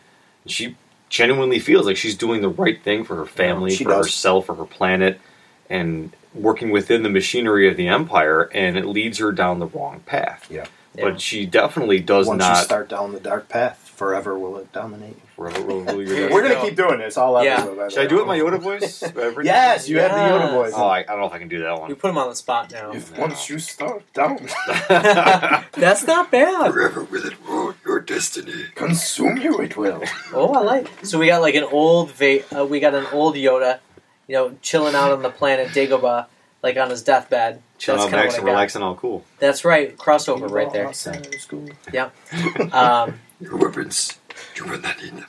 She genuinely feels like she's doing the right thing for her family, she for does. herself, for her planet, and working within the machinery of the empire, and it leads her down the wrong path. Yeah. Yeah. But she definitely does Once not. you start down the dark path, forever will it dominate. Ro- ro- ro- your destiny. We're gonna keep doing this all Yeah. episode. by Should I do it in my Yoda voice? Yes, you have the Yoda voice. Oh, I, I don't know if I can do that one. You put him on the spot now. If once you start down, That's not bad. Forever will it rule your destiny. consume you it will. Oh, I like. So we got like an old Va- uh, we got an old Yoda, you know, chilling out on the planet Dagobah, like on his deathbed. Chilling That's out kinda next what and relaxing, all cool. That's right, crossover right there. Outside of school. Um, Your weapons, you will not need them.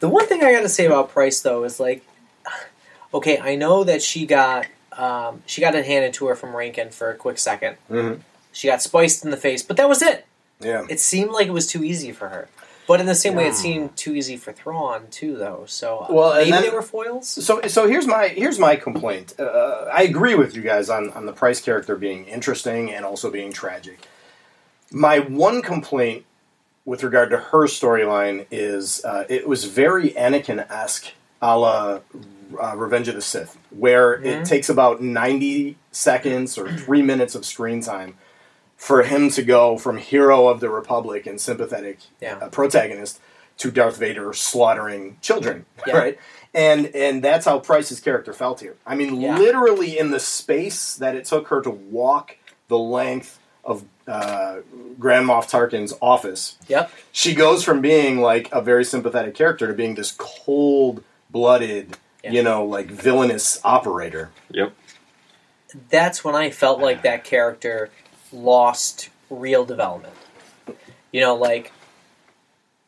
the one thing I got to say about Pryce though is like, okay, I know that she got um, she got it handed to her from Renking for a quick 2nd Mhm. She got spiced in the face, but that was it. Yeah. It seemed like it was too easy for her. But in the same way, it seemed too easy for Thrawn too, though. So Well, and maybe then- they were foils. So, so here's my here's my complaint. Uh, I agree with you guys on on the Pryce character being interesting and also being tragic. My one complaint with regard to her storyline is uh, it was very Anakin esque, a la uh, Revenge of the Sith, where Mhm. it takes about ninety seconds or three minutes of screen time for him to go from hero of the Republic and sympathetic Yeah. uh, protagonist to Darth Vader slaughtering children, Yeah. right? And and that's how Pryce's character felt here. I mean, Yeah. literally in the space that it took her to walk the length of uh, Grand Moff Tarkin's office, Yep. she goes from being like a very sympathetic character to being this cold-blooded, Yeah. you know, like villainous operator. Yep. That's when I felt like that character lost real development. You know, like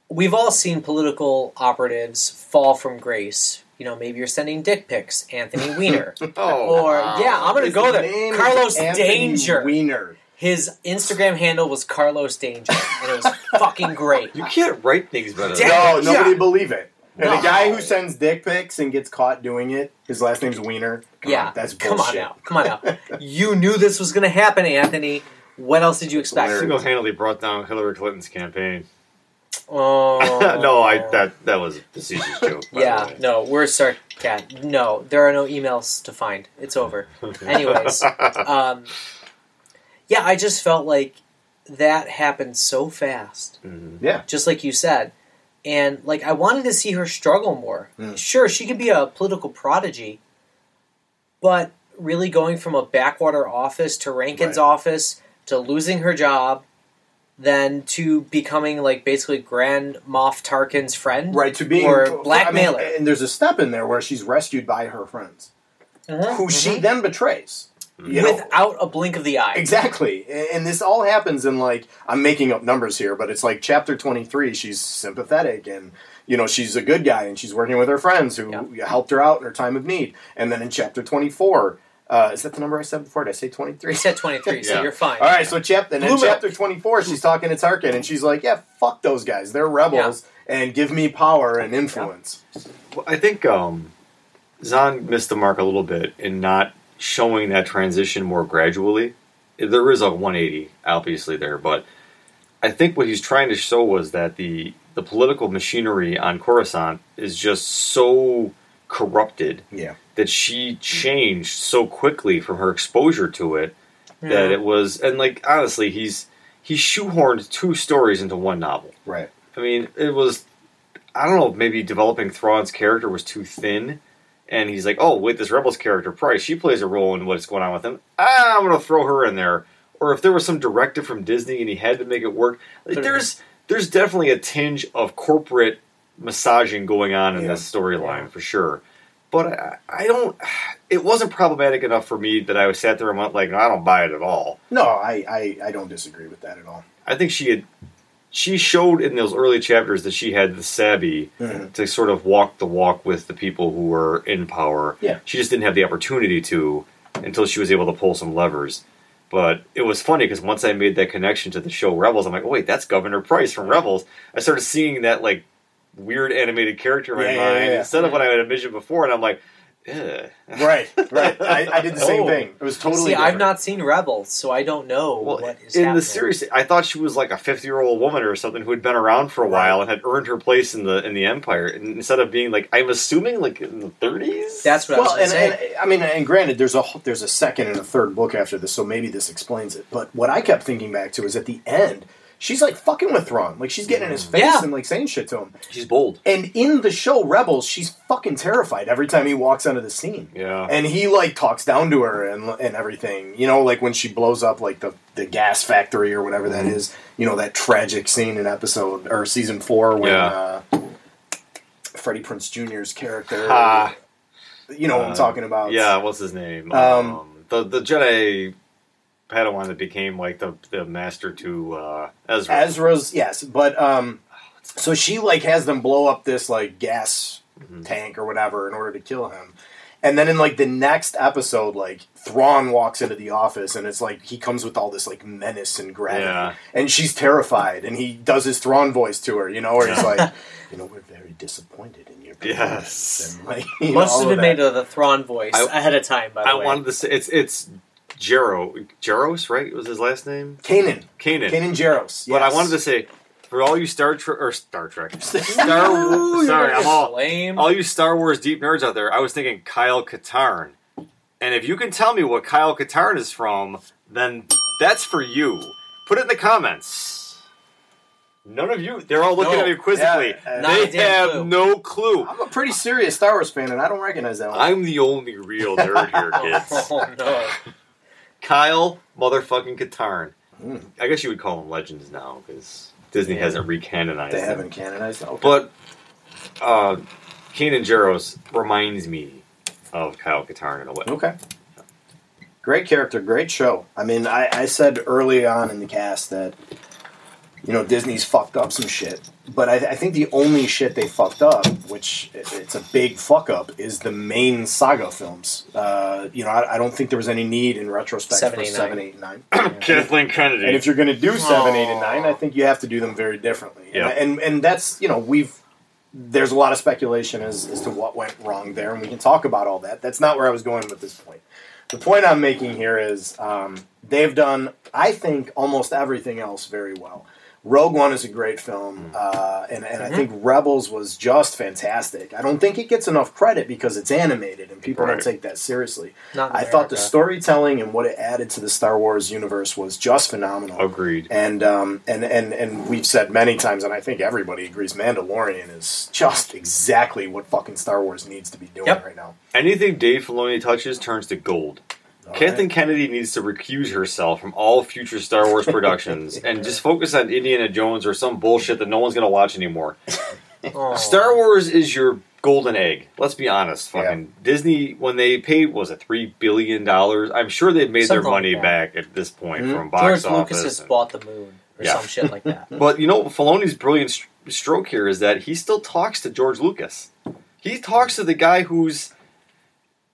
we've all seen political operatives fall from grace. You know, maybe you're sending dick pics, Anthony Weiner. Oh, Or wow. yeah, I'm gonna His go there. name is Carlos Anthony Danger. Weiner. His Instagram handle was Carlos Danger, and it was fucking great. You can't write things better. than No, nobody Yeah. believe it. And No. the guy who sends dick pics and gets caught doing it, his last name's Weiner. Come yeah, on, that's come on now, come on now. You knew this was gonna happen, Anthony. What else did you expect? Single-handedly brought down Hillary Clinton's campaign. Oh no, I that that was a facetious joke. Yeah, no, we're sarcastic. No, there are no emails to find. It's over. Anyways, um, yeah, I just felt like that happened so fast, Mhm. Yeah. just like you said, and like I wanted to see her struggle more. Mm. Sure, she could be a political prodigy, but really going from a backwater office to Renking's Right. office to losing her job. Then to becoming like basically Grand Moff Tarkin's friend, Right, to being Or I mean, blackmailer. and there's a step in there where she's rescued by her friends, Mhm, who she mhm. then betrays. You know? without a blink of the eye. Exactly. And- And this all happens in like I'm making up numbers here, but it's like chapter 23 she's sympathetic and you know she's a good guy and she's working with her friends who helped her out in her time of need. And then in chapter 24 uh, is that the number I said before? Did I say 23? You said 23, so you're fine. All right, so chapter and in chapter 24 she's talking to Tarkin and she's like, "Yeah, fuck those guys. They're rebels and give me power and influence." Well, I think um, Zahn missed the mark a little bit in not showing that transition more gradually. There is a 180, obviously there, but I think what he's trying to show was that the the political machinery on Coruscant is just so corrupted Yeah. that she changed so quickly from her exposure to it that it was and like honestly he's he shoehorned two stories into one novel. Right. I mean, it was I don't know, maybe developing Thrawn's character was too thin. And he's like, oh, wait, this Rebels character, Pryce, she plays a role in what's going on with him. Ah, I'm going to throw her in there. Or if there was some directive from Disney and he had to make it work, like, there's there's definitely a tinge of corporate massaging going on in Yeah. this storyline Yeah. for sure. But I, I don't. It wasn't problematic enough for me that I was sat there and went like, I don't buy it at all. No, I, I I don't disagree with that at all. I think she had. She showed in those early chapters that she had the savvy Mhm. to sort of walk the walk with the people who were in power. Yeah. She just didn't have the opportunity to until she was able to pull some levers. But it was funny because once I made that connection to the show Rebels, I'm like, oh wait, that's Governor Pryce from Rebels. I started seeing that like weird animated character in my Yeah, yeah, mind yeah, yeah. instead of what I had envisioned before, and I'm like, Ugh. Right, right. I, I did the same Oh. thing. It was totally. See, I've not seen Rebels, so I don't know Well, what is in happening. the series, I thought she was like a fifty-year-old woman or something who had been around for a while and had earned her place in the in the Empire. And instead of being like, I'm assuming like in the thirties. That's what Well, I was and, going and I mean, and granted, there's a there's a second and a third book after this, so maybe this explains it. But what I kept thinking back to is at the end, she's like fucking with Thrawn, like she's getting in his face Yeah. and like saying shit to him. she's bold. And in the show Rebels, she's fucking terrified every time he walks onto the scene. Yeah. And he like talks down to her and and everything. You know, like when she blows up like the the gas factory or whatever that is. You know that tragic scene in episode or season four when Yeah. uh, Freddie Prinze Jr.'s character. Ah. you know what I'm Uh, talking about? Yeah, what's his name? Um, Um, the the Jedi Padawan that became like the the master to uh, Ezra. Ezra's yes, but um, so she like has them blow up this like gas Mhm. tank or whatever in order to kill him. And then in like the next episode, like Thrawn walks into the office and it's like he comes with all this like menace and gravity, Yeah. and she's terrified. And he does his Thrawn voice to her, you know, where he's like, you know, we're very disappointed in your performance. Yes. And, like, you Must all have of been made of the Thrawn voice I- ahead of time. By the I way, I wanted to say it's it's Jero Jeros, right? Was his last name? Kanan, Kanan. Kanan Jarrus. But I wanted to say for all you Star Trek or Star Trek, Star Wars. Sorry, I'm all lame. all you Star Wars deep nerds out there. I was thinking Kyle Katarn, and if you can tell me what Kyle Katarn is from, then that's for you. Put it in the comments. None of you. They're all looking No. at me quizzically. Yeah, uh, they have clue. no clue. I'm a pretty serious Star Wars fan, and I don't recognize that one. I'm the only real nerd here, kids. Oh no! Kyle motherfucking Katarn. Hmm. I guess you would call him Legends now because Disney Yeah. hasn't recanonized they him. haven't canonized. Okay. But uh, Kanan Jarrus reminds me of Kyle Katarn in a way. Okay. Great character, great show. I mean, I, I said early on in the cast that, you know, Disney's fucked up some shit. But I, I think the only shit they fucked up, which it's a big fuck up, is the main saga films. Uh, you know, I, I don't think there was any need in retrospect Seven, for eight, 7, nine. 8, 9. Kathleen Kennedy. And if you're going to do 7, 8, and 9, I think you have to do them very differently. Yeah. And, and, and that's, you know, we've there's a lot of speculation as, as to what went wrong there, and we can talk about all that. That's not where I was going with this point. The point I'm making here is um, they've done, I think, almost everything else very well. Rogue One is a great film, uh, and, and I think Rebels was just fantastic. I don't think it gets enough credit because it's animated and people Right. don't take that seriously. Not in I thought the storytelling and what it added to the Star Wars universe was just phenomenal. Agreed. And um, and and and we've said many times, and I think everybody agrees, Mandalorian is just exactly what fucking Star Wars needs to be doing Yep. right now. Anything Dave Filoni touches turns to gold. All Kathleen right. Kennedy needs to recuse herself from all future Star Wars productions and just focus on Indiana Jones or some bullshit that no one's going to watch anymore. Aw. Star Wars is your golden egg. Let's be honest. Yeah. Fucking Disney, when they paid, what was it three billion dollars? I'm sure they've made Something their money that. back at this point Mhm. from box George office. Lucas has and- bought the moon or Yeah. some shit like that. But you know, Filoni's brilliant st- stroke here is that he still talks to George Lucas. He talks to the guy who's,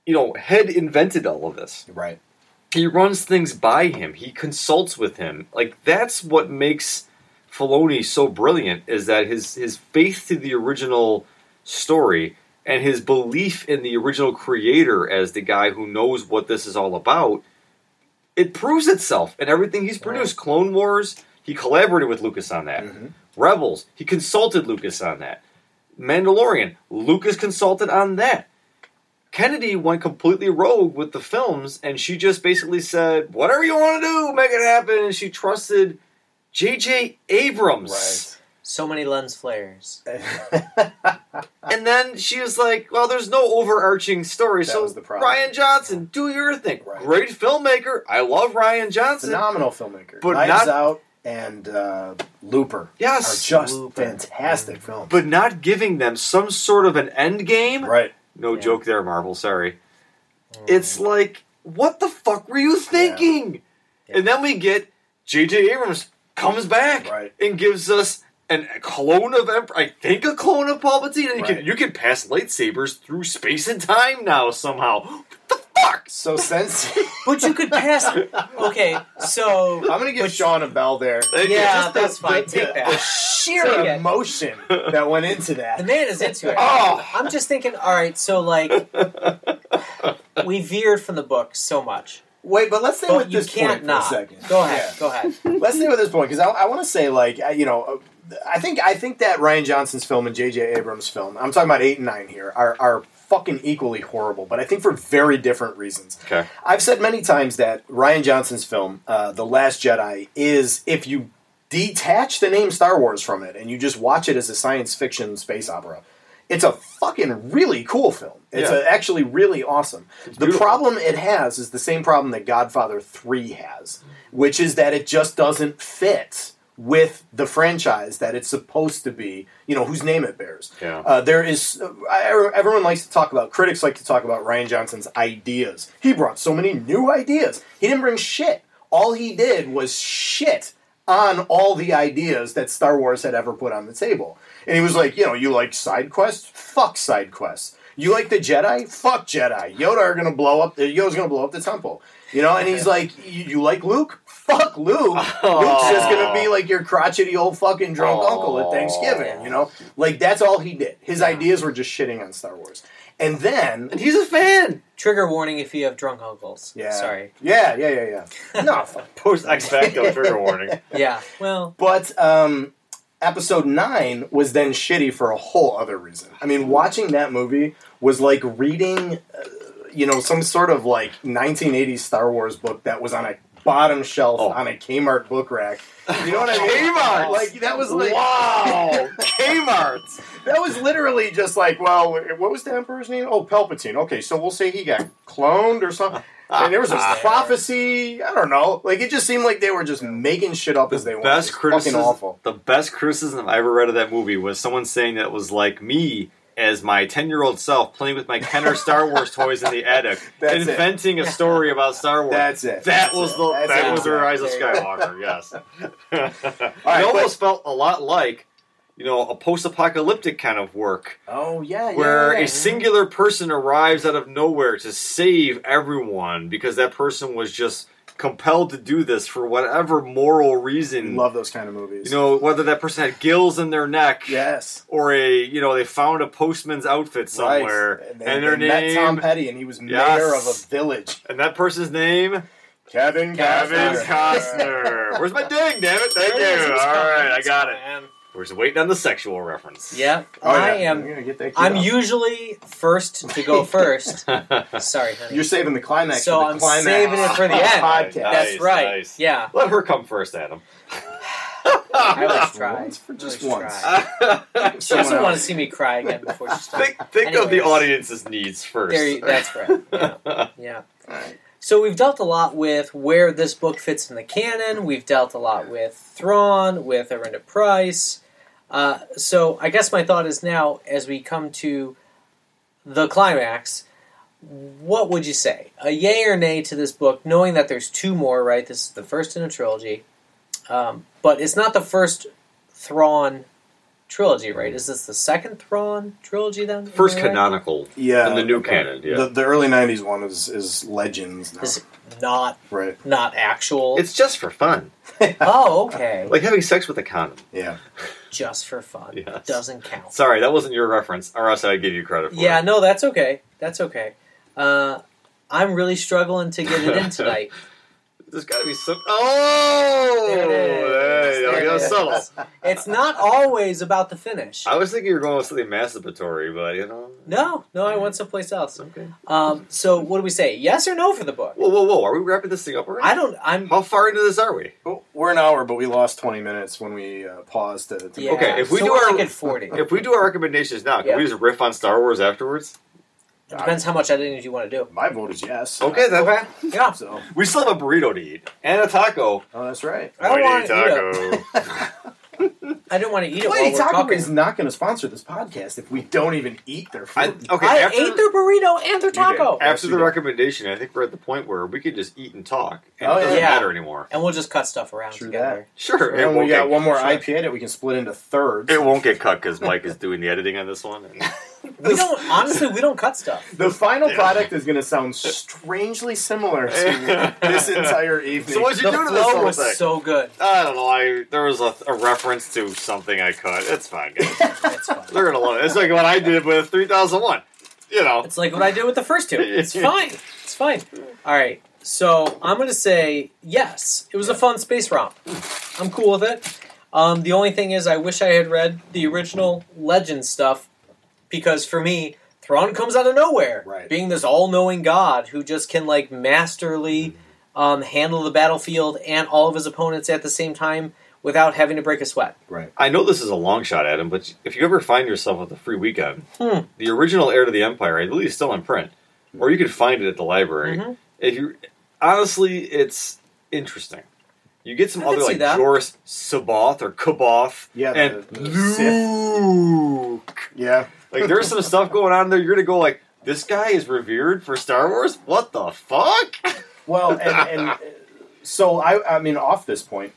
you know, head invented all of this. Right. He runs things by him. He consults with him. Like that's what makes Filoni so brilliant is that his his faith to the original story and his belief in the original creator as the guy who knows what this is all about. It proves itself in everything he's produced. Clone Wars, he collaborated with Lucas on that. Mhm. Rebels, he consulted Lucas on that. Mandalorian, Lucas consulted on that. Kennedy went completely rogue with the films, and she just basically said, "Whatever you want to do, make it happen." And she trusted J.J. Abrams. So many lens flares. And then she was like, "Well, there's no overarching story, That so was the problem. Rian Johnson, do your thing. Right. Great filmmaker. I love Rian Johnson. Phenomenal filmmaker. But Knives not- Out and uh, Looper are Yes, just Looper. fantastic films. but not giving them some sort of an end game. right. No Yeah. joke there, Marvel. Sorry. Um, it's like, what the fuck were you thinking? Yeah. And then we get J.J. Abrams comes back Right. and gives us an, a clone of Emperor. I think a clone of Palpatine. And you can you can pass lightsabers through space and time now somehow. What the fuck? So since But you could pass. Okay, so I'm going to give But- Sean a bell there. Thank yeah, Just the- that's fine. the- Take that. The sheer Take it. emotion that went into that. The that. man is into it. Oh. I'm just thinking. All right, so like we veered from the book so much, Wait, but let's stay but with you this can't point for not. a second. Go ahead. Yeah. Go ahead. Let's stay with this point because I, I want to say, like, I- you know, uh, I think I think that Rian Johnson's film and J.J. Abrams' film, I'm talking about eight and nine here, are are fucking equally horrible, but I think for very different reasons. Okay. I've said many times that Rian Johnson's film, uh, The Last Jedi, is if you detach the name Star Wars from it and you just watch it as a science fiction space opera, it's a fucking really cool film. It's Yeah. a, actually really awesome. the beautiful. problem it has is the same problem that Godfather 3 has, which is that it just doesn't fit with the franchise that it's supposed to be, you know, whose name it bears. Yeah. Uh, there is, uh, I- everyone likes to talk about, critics like to talk about Rian Johnson's ideas. He brought so many new ideas. He didn't bring shit. All he did was shit on all the ideas that Star Wars had ever put on the table. And he was like, you know, you like side quests? Fuck side quests. You like the Jedi? Fuck Jedi. Yoda are gonna blow up. Yoda's gonna blow up the temple. You know, and he's like, you, you like Luke? Fuck Luke. Luke's just gonna be like your crotchety old fucking drunk Aw. uncle at Thanksgiving. You know, like that's all he did. His ideas were just shitting on Star Wars. And then, And he's a fan. Trigger warning if you have drunk uncles. yeah, Sorry. yeah, yeah, yeah, yeah. No. Post X Facto trigger warning. Yeah. Well, But um, episode nine was then shitty for a whole other reason. I mean, watching that movie was like reading, uh, you know, some sort of like 1980s Star Wars book that was on a bottom shelf Oh. on a Kmart book rack. You know what I mean? Kmart! Like that was like wow, Kmart. that was literally just like, well, what was the emperor's name? Oh, Palpatine. Okay, so we'll say he got cloned or something. And there was this prophecy. I don't know. Like it just seemed like they were just making shit up as they went. Best criticism. Fucking awful. The best criticism I ever read of that movie was someone saying that it was like me as my ten-year-old self playing with my Kenner Star Wars toys in the attic, That's it. inventing a story about Star Wars. That's it. That That's was it. the That's that it. was the Rise of There you go. Skywalker. Yes. right, it almost felt a lot like, you know, a post-apocalyptic kind of work Oh yeah, yeah, where yeah. a singular person arrives out of nowhere to save everyone because that person was just compelled to do this for whatever moral reason. love those kind of movies. You know, whether that person had gills in their neck yes. or a, you know, they found a postman's outfit somewhere Right. and, they, their they met Tom Petty, and he was mayor Yes. of a village. and that person's name Kevin Kevin Costner. Costner. Where's my ding? Damn it! Thank there you. It's All I got it. fine. We're just waiting on the sexual reference. Yeah. Oh, yeah. I I'm am. gonna get that. I'm queued up. usually first to go first. Sorry, honey. You're saving the climax. So for the I'm climax saving it for the of end. Podcast. Nice, That's right. nice. Yeah. Let her come first, Adam. I always try. Once for just always once. try. She Someone doesn't want to else. see me cry again before she's done. think think of the Anyways. audience's needs first. There, you- that's right. Yeah. yeah. Alright. So we've dealt a lot with where this book fits in the canon. We've dealt a lot with Thrawn, with Arihnda Pryce. Uh, so I guess my thought is now, as we come to the climax, what would you say? A yay or nay to this book, knowing that there's two more, right? This is the first in a trilogy. Um, but it's not the first Thrawn trilogy, right? Is this the second Thrawn trilogy then? First right? canonical Yeah, in the new okay. canon. Yeah, The, the early '90s one is is Legends. Now. Is not right. not actual. it's just for fun, oh, okay. like having sex with a condom. Yeah. Just for fun. Yes. Doesn't count. Sorry, that wasn't your reference, or else I'd give you credit for Yeah, it. no, that's okay. That's okay. Uh, I'm really struggling to get it in tonight. There's got to be some. Oh, There it is. Hey, There that it was is. subtle. It's not always about the finish. I was thinking you were going with something masturbatory, but you know. No, no, I went someplace else. Okay. Um, so what do we say? Yes or no for the book? Whoa, whoa, whoa! Are we wrapping this thing up already? I don't. I'm. How far into this are we? Well, We're an hour, but we lost 20 minutes when we uh, paused to. to Yeah. Okay, if we so do our- like at forty. If we do our recommendations now, can Yeah. we just riff on Star Wars afterwards? It depends how much editing you want to do. My vote is yes. Okay, then. Okay. Yeah. So, We still have a burrito to eat and a taco. oh, that's right. I don't want to eat taco. I don't want to eat it while Wait, we're Taco talking. is not going to sponsor this podcast if we don't even eat their I, food. okay, I after, ate their burrito and their taco, after the recommendation, I think we're at the point where we could just eat and talk, and Oh, it doesn't yeah. matter anymore. and we'll just cut stuff around True together. Sure, it and we won't, got get, one more sure. IPA that we can split into thirds. it won't get cut because Mike is doing the editing on this one. and- We don't. Honestly, we don't cut stuff. The final Yeah. product is going to sound strangely similar to this entire evening. So what'd you The do to this flow whole was thing? so good. I don't know. I there was a, a reference to something I cut. It's fine, guys. It's fine. They're gonna love it. It's like what I did with 3001. You know. It's like what I did with the first two. It's fine. It's fine. All right. So I'm going to say yes. It was a fun space romp. I'm cool with it. Um, the only thing is, I wish I had read the original Legend stuff because for me, Thrawn comes out of nowhere, Right. being this all-knowing god who just can like masterly um, handle the battlefield and all of his opponents at the same time without having to break a sweat. right. I know this is a long shot, Adam, but if you ever find yourself with a free weekend, Hmm. the original Heir to the Empire, I believe, is still in print, or you could find it at the library. Mhm. If you honestly, it's interesting. You get some I other see like that. Joruus C'baoth or Kaboth Yeah, and the- the Sith. Luke. Yeah. Like there's some stuff going on there. You're gonna go like, this guy is revered for Star Wars. What the fuck? Well, and, and so I, I mean, off this point,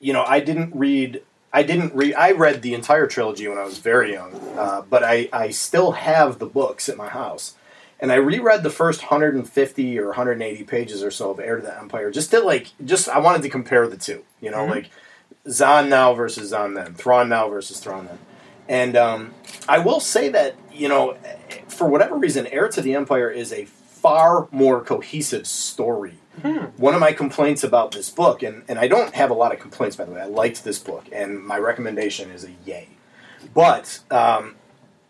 you know, I didn't read. I didn't read. I read the entire trilogy when I was very young, uh, but I, I still have the books at my house, and I reread the first 150 or 180 pages or so of Heir to the Empire, just to like, just I wanted to compare the two. You know, like Zahn now versus Zahn then, Thrawn now versus Thrawn then, and um, I will say that you know, for whatever reason, Heir to the Empire is a far more cohesive story. One of my complaints about this book, and, and I don't have a lot of complaints by the way, I liked this book, and my recommendation is a yay. But, um,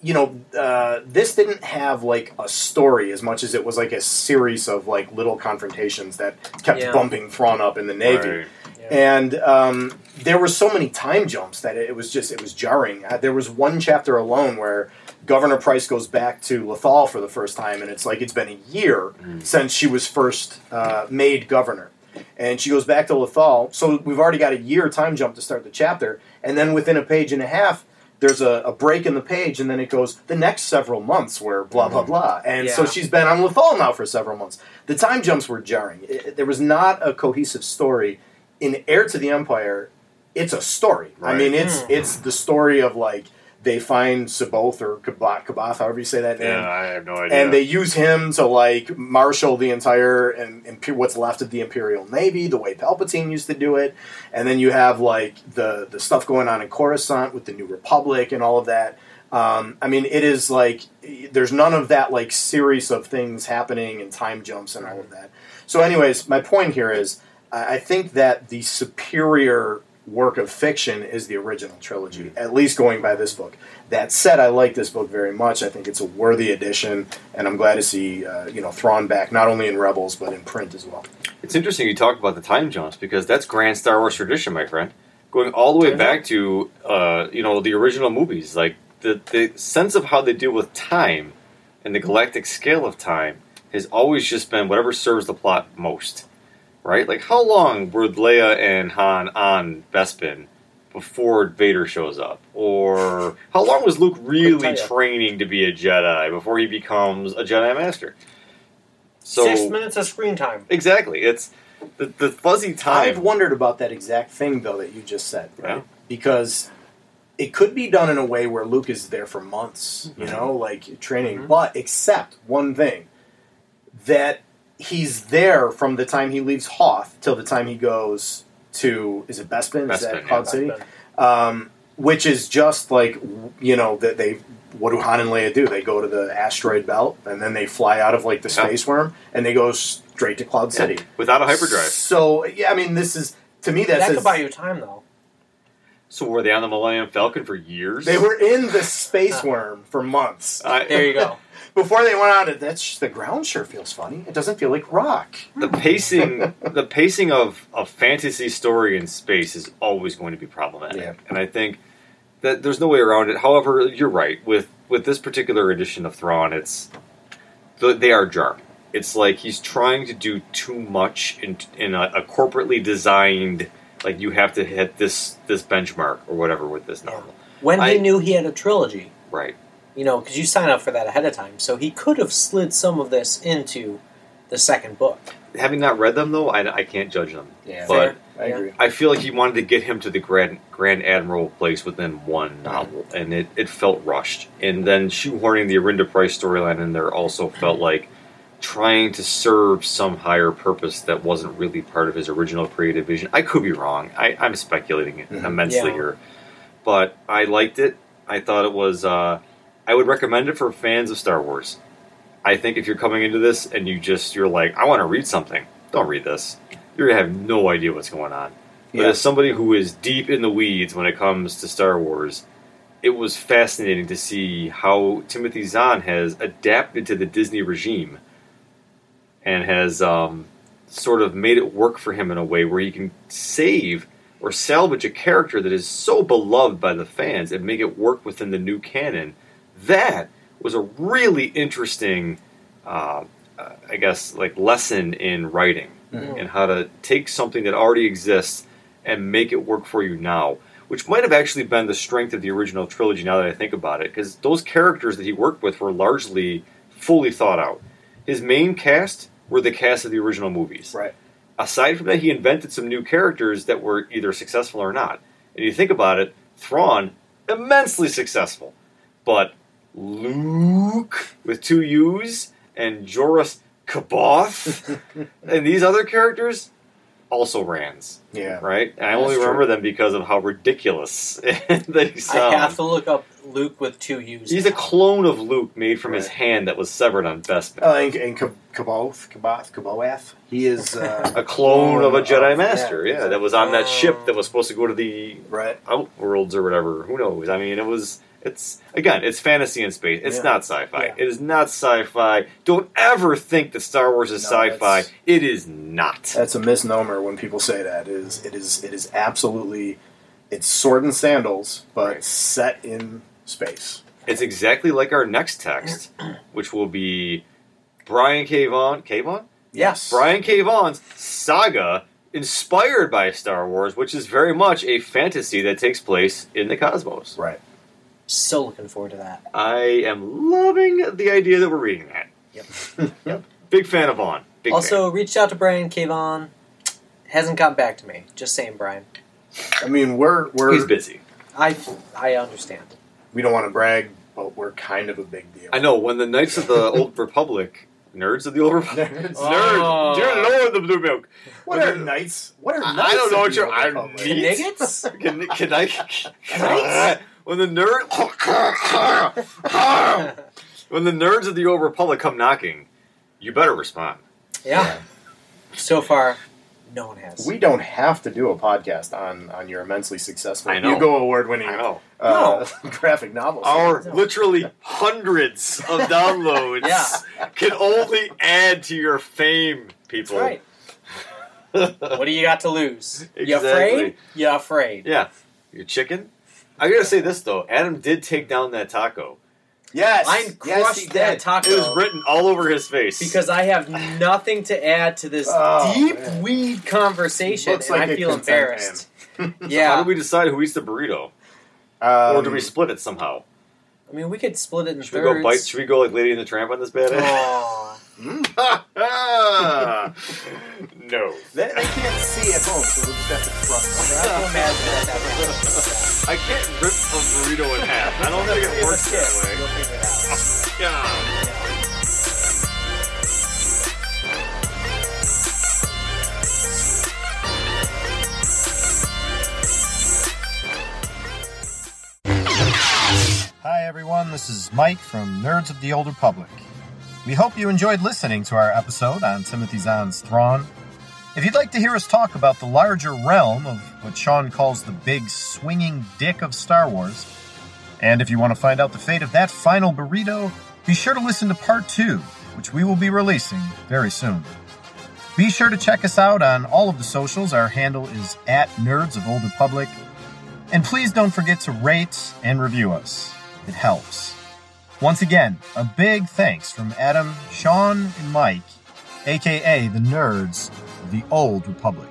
you know, uh, this didn't have like a story as much as it was like a series of like little confrontations that kept Yeah. bumping Thrawn up in the Navy Right. and um, there were so many time jumps that it was just it was jarring. Uh, there was one chapter alone where Governor Pryce goes back to Lothal for the first time, and it's like it's been a year since she was first uh, made governor. And she goes back to Lothal, so we've already got a year time jump to start the chapter, and then within a page and a half, there's a, a break in the page, and then it goes the next several months where blah blah blah, and so she's been on Lothal now for several months. The time jumps were jarring. It- there was not a cohesive story in Heir to the Empire, it's a story. I mean, it's Mm. it's the story of like they find Saboth or Kabath, Kabath, however you say that name, Yeah, I have no idea. and they use him to like marshal the entire and, and what's left of the Imperial Navy, the way Palpatine used to do it. And then you have like the the stuff going on in Coruscant with the New Republic and all of that. Um, I mean, it is like there's none of that like series of things happening and time jumps and all of that. So, anyways, my point here is I I think that the superior work of fiction is the original trilogy, at least going by this book. That said, I like this book very much. I think it's a worthy addition, and I'm glad to see uh, you know Thrawn back not only in Rebels but in print as well. It's interesting you talk about the time jumps because that's grand Star Wars tradition, my friend. Going all the way Time back to uh, you know the original movies, like the the sense of how they deal with time and the galactic scale of time has always just been whatever serves the plot most, right? Like how long were Leia and Han on Bespin before Vader shows up, or how long was Luke really training to be a Jedi before he becomes a Jedi Master? So Six minutes of screen time. Exactly. It's the, the fuzzy time. I've wondered about that exact thing though that you just said, right? Yeah. Because it could be done in a way where Luke is there for months, you Mhm. know, like training. Mhm. But except one thing that he's there from the time he leaves Hoth till the time he goes to is it Bespin? is Bespin, that yeah. Cloud City? Um, which is just like you know that they what do Han and Leia do? They go to the asteroid belt and then they fly out of like the Yeah. space worm and they go straight to Cloud Yeah, City. without a hyperdrive. So yeah, I mean, this is to me that, That says could buy you time though. So were they on the Millennium Falcon for years? they were in the space worm for months I- There you go. before they went out. That's the ground sure feels funny. It doesn't feel like rock. the pacing, the pacing of a fantasy story in space is always going to be problematic, Yeah. and I think that there's no way around it. However, you're right with with this particular edition of Thrawn. It's they are jarring. It's like he's trying to do too much in in a, a corporately designed. Like you have to hit this this benchmark or whatever with this novel, When I- he knew he had a trilogy, right? You know, because you sign up for that ahead of time, so he could have slid some of this into the second book. Having not read them though, I, I can't judge them. Yeah, But I agree. I feel like he wanted to get him to the Grand Grand Admiral place within one novel, and it, it felt rushed. And then shoehorning the Arihnda Pryce storyline in there also felt like trying to serve some higher purpose that wasn't really part of his original creative vision. I could be wrong. I, I'm speculating Mhm. immensely Yeah. here, but I liked it. I thought it was. Uh, I would recommend it for fans of Star Wars. I think if you're coming into this and you just you're like, I want to read something, don't read this. You're gonna have no idea what's going on. But Yeah. as somebody who is deep in the weeds when it comes to Star Wars, it was fascinating to see how Timothy Zahn has adapted to the Disney regime and has um, sort of made it work for him in a way where he can save or salvage a character that is so beloved by the fans and make it work within the new canon. That was a really interesting, uh, uh, I guess, like lesson in writing Mhm. and how to take something that already exists and make it work for you now. Which might have actually been the strength of the original trilogy now that I think about it, because those characters that he worked with were largely fully thought out. His main cast were the cast of the original movies. Right. Aside from that, he invented some new characters that were either successful or not. And you think about it, Thrawn, immensely successful. But Luke, with two U's, and Joruus C'baoth, and these other characters, also Rans, Yeah. right? And I That's only true. remember them because of how ridiculous they sound. I have to look up Luke with two U's. He's a clone of Luke made from his hand that was severed on Bespin. Uh, and and Kab- Kaboth, Kaboth, Kaboath. He is uh, a clone of a Jedi yeah, Master, yeah, that was on that Oh. ship that was supposed to go to the right. outworlds or whatever. Who knows? I mean, it was. It's again, it's fantasy in space. It's Yeah. not sci-fi. Yeah. It is not sci-fi. Don't ever think that Star Wars is No, sci-fi. it's- not. That's a misnomer when people say that. It is it is it is absolutely it's sword and sandals, but Right. set in space. It's exactly like our next text, which will be Brian K. Vaughan. K. Vaughan? Yes. Brian K. Vaughan's saga, inspired by Star Wars, which is very much a fantasy that takes place in the cosmos. Right. So looking forward to that. I am loving the idea that we're reading that. Yep. Yep. Big fan of Vaughan. Big also, reached out to Brian K. Vaughan. Hasn't gotten back to me. Just saying, Brian. I mean, we're we're He's busy. I I understand. we don't want to brag, but we're kind of a big deal. I know. When the Knights of the Old Republic, nerds of the Old Republic, Nerds. Oh. nerds, dear oh. Lord, the blue milk. What are knights? What are knights? I don't know what you're- Old I Republic? need- Kniggets? Can, can I? Knights? when the nerd, when the nerds of the Old Republic come knocking, you better respond. yeah. So far, no one has. We don't have to do a podcast on on your immensely successful I know. Hugo Award winning I know. uh, graphic novel. Our No. literally hundreds of downloads Yeah. can only add to your fame, That's people. right. What do you got to lose? You Exactly. afraid? You afraid? Yeah. Your chicken? I gotta say this though, Adam did take down that taco. yes, I yes, crushed he that did. taco It was written all over his face. because I have nothing to add to this Oh, deep man. weed conversation, Looks and like I a feel consent embarrassed. how yeah, do we decide who eats the burrito? Um, or do we split it somehow? I mean, we could split it in Should we go bite should we go like Lady in the Tramp on this bad Aw. No. They, they can't see at home, so we'll just have to trust I them. can imagine that happening. I can't rip a burrito in half. I don't think it Give works us that tips. way. You'll figure it out. Oh, yeah. Hi, everyone. This is Mike from Nerds of the Old Republic. We hope you enjoyed listening to our episode on Timothy Zahn's Thrawn. If you'd like to hear us talk about the larger realm of what Sean calls the big swinging dick of Star Wars, and if you want to find out the fate of that final burrito, be sure to listen to part two, which we will be releasing very soon. Be sure to check us out on all of the socials. Our handle is at Nerds of Old Republic. And please don't forget to rate and review us. It helps. Once again, a big thanks from Adam, Sean, and Mike, aka the nerds of the Old Republic.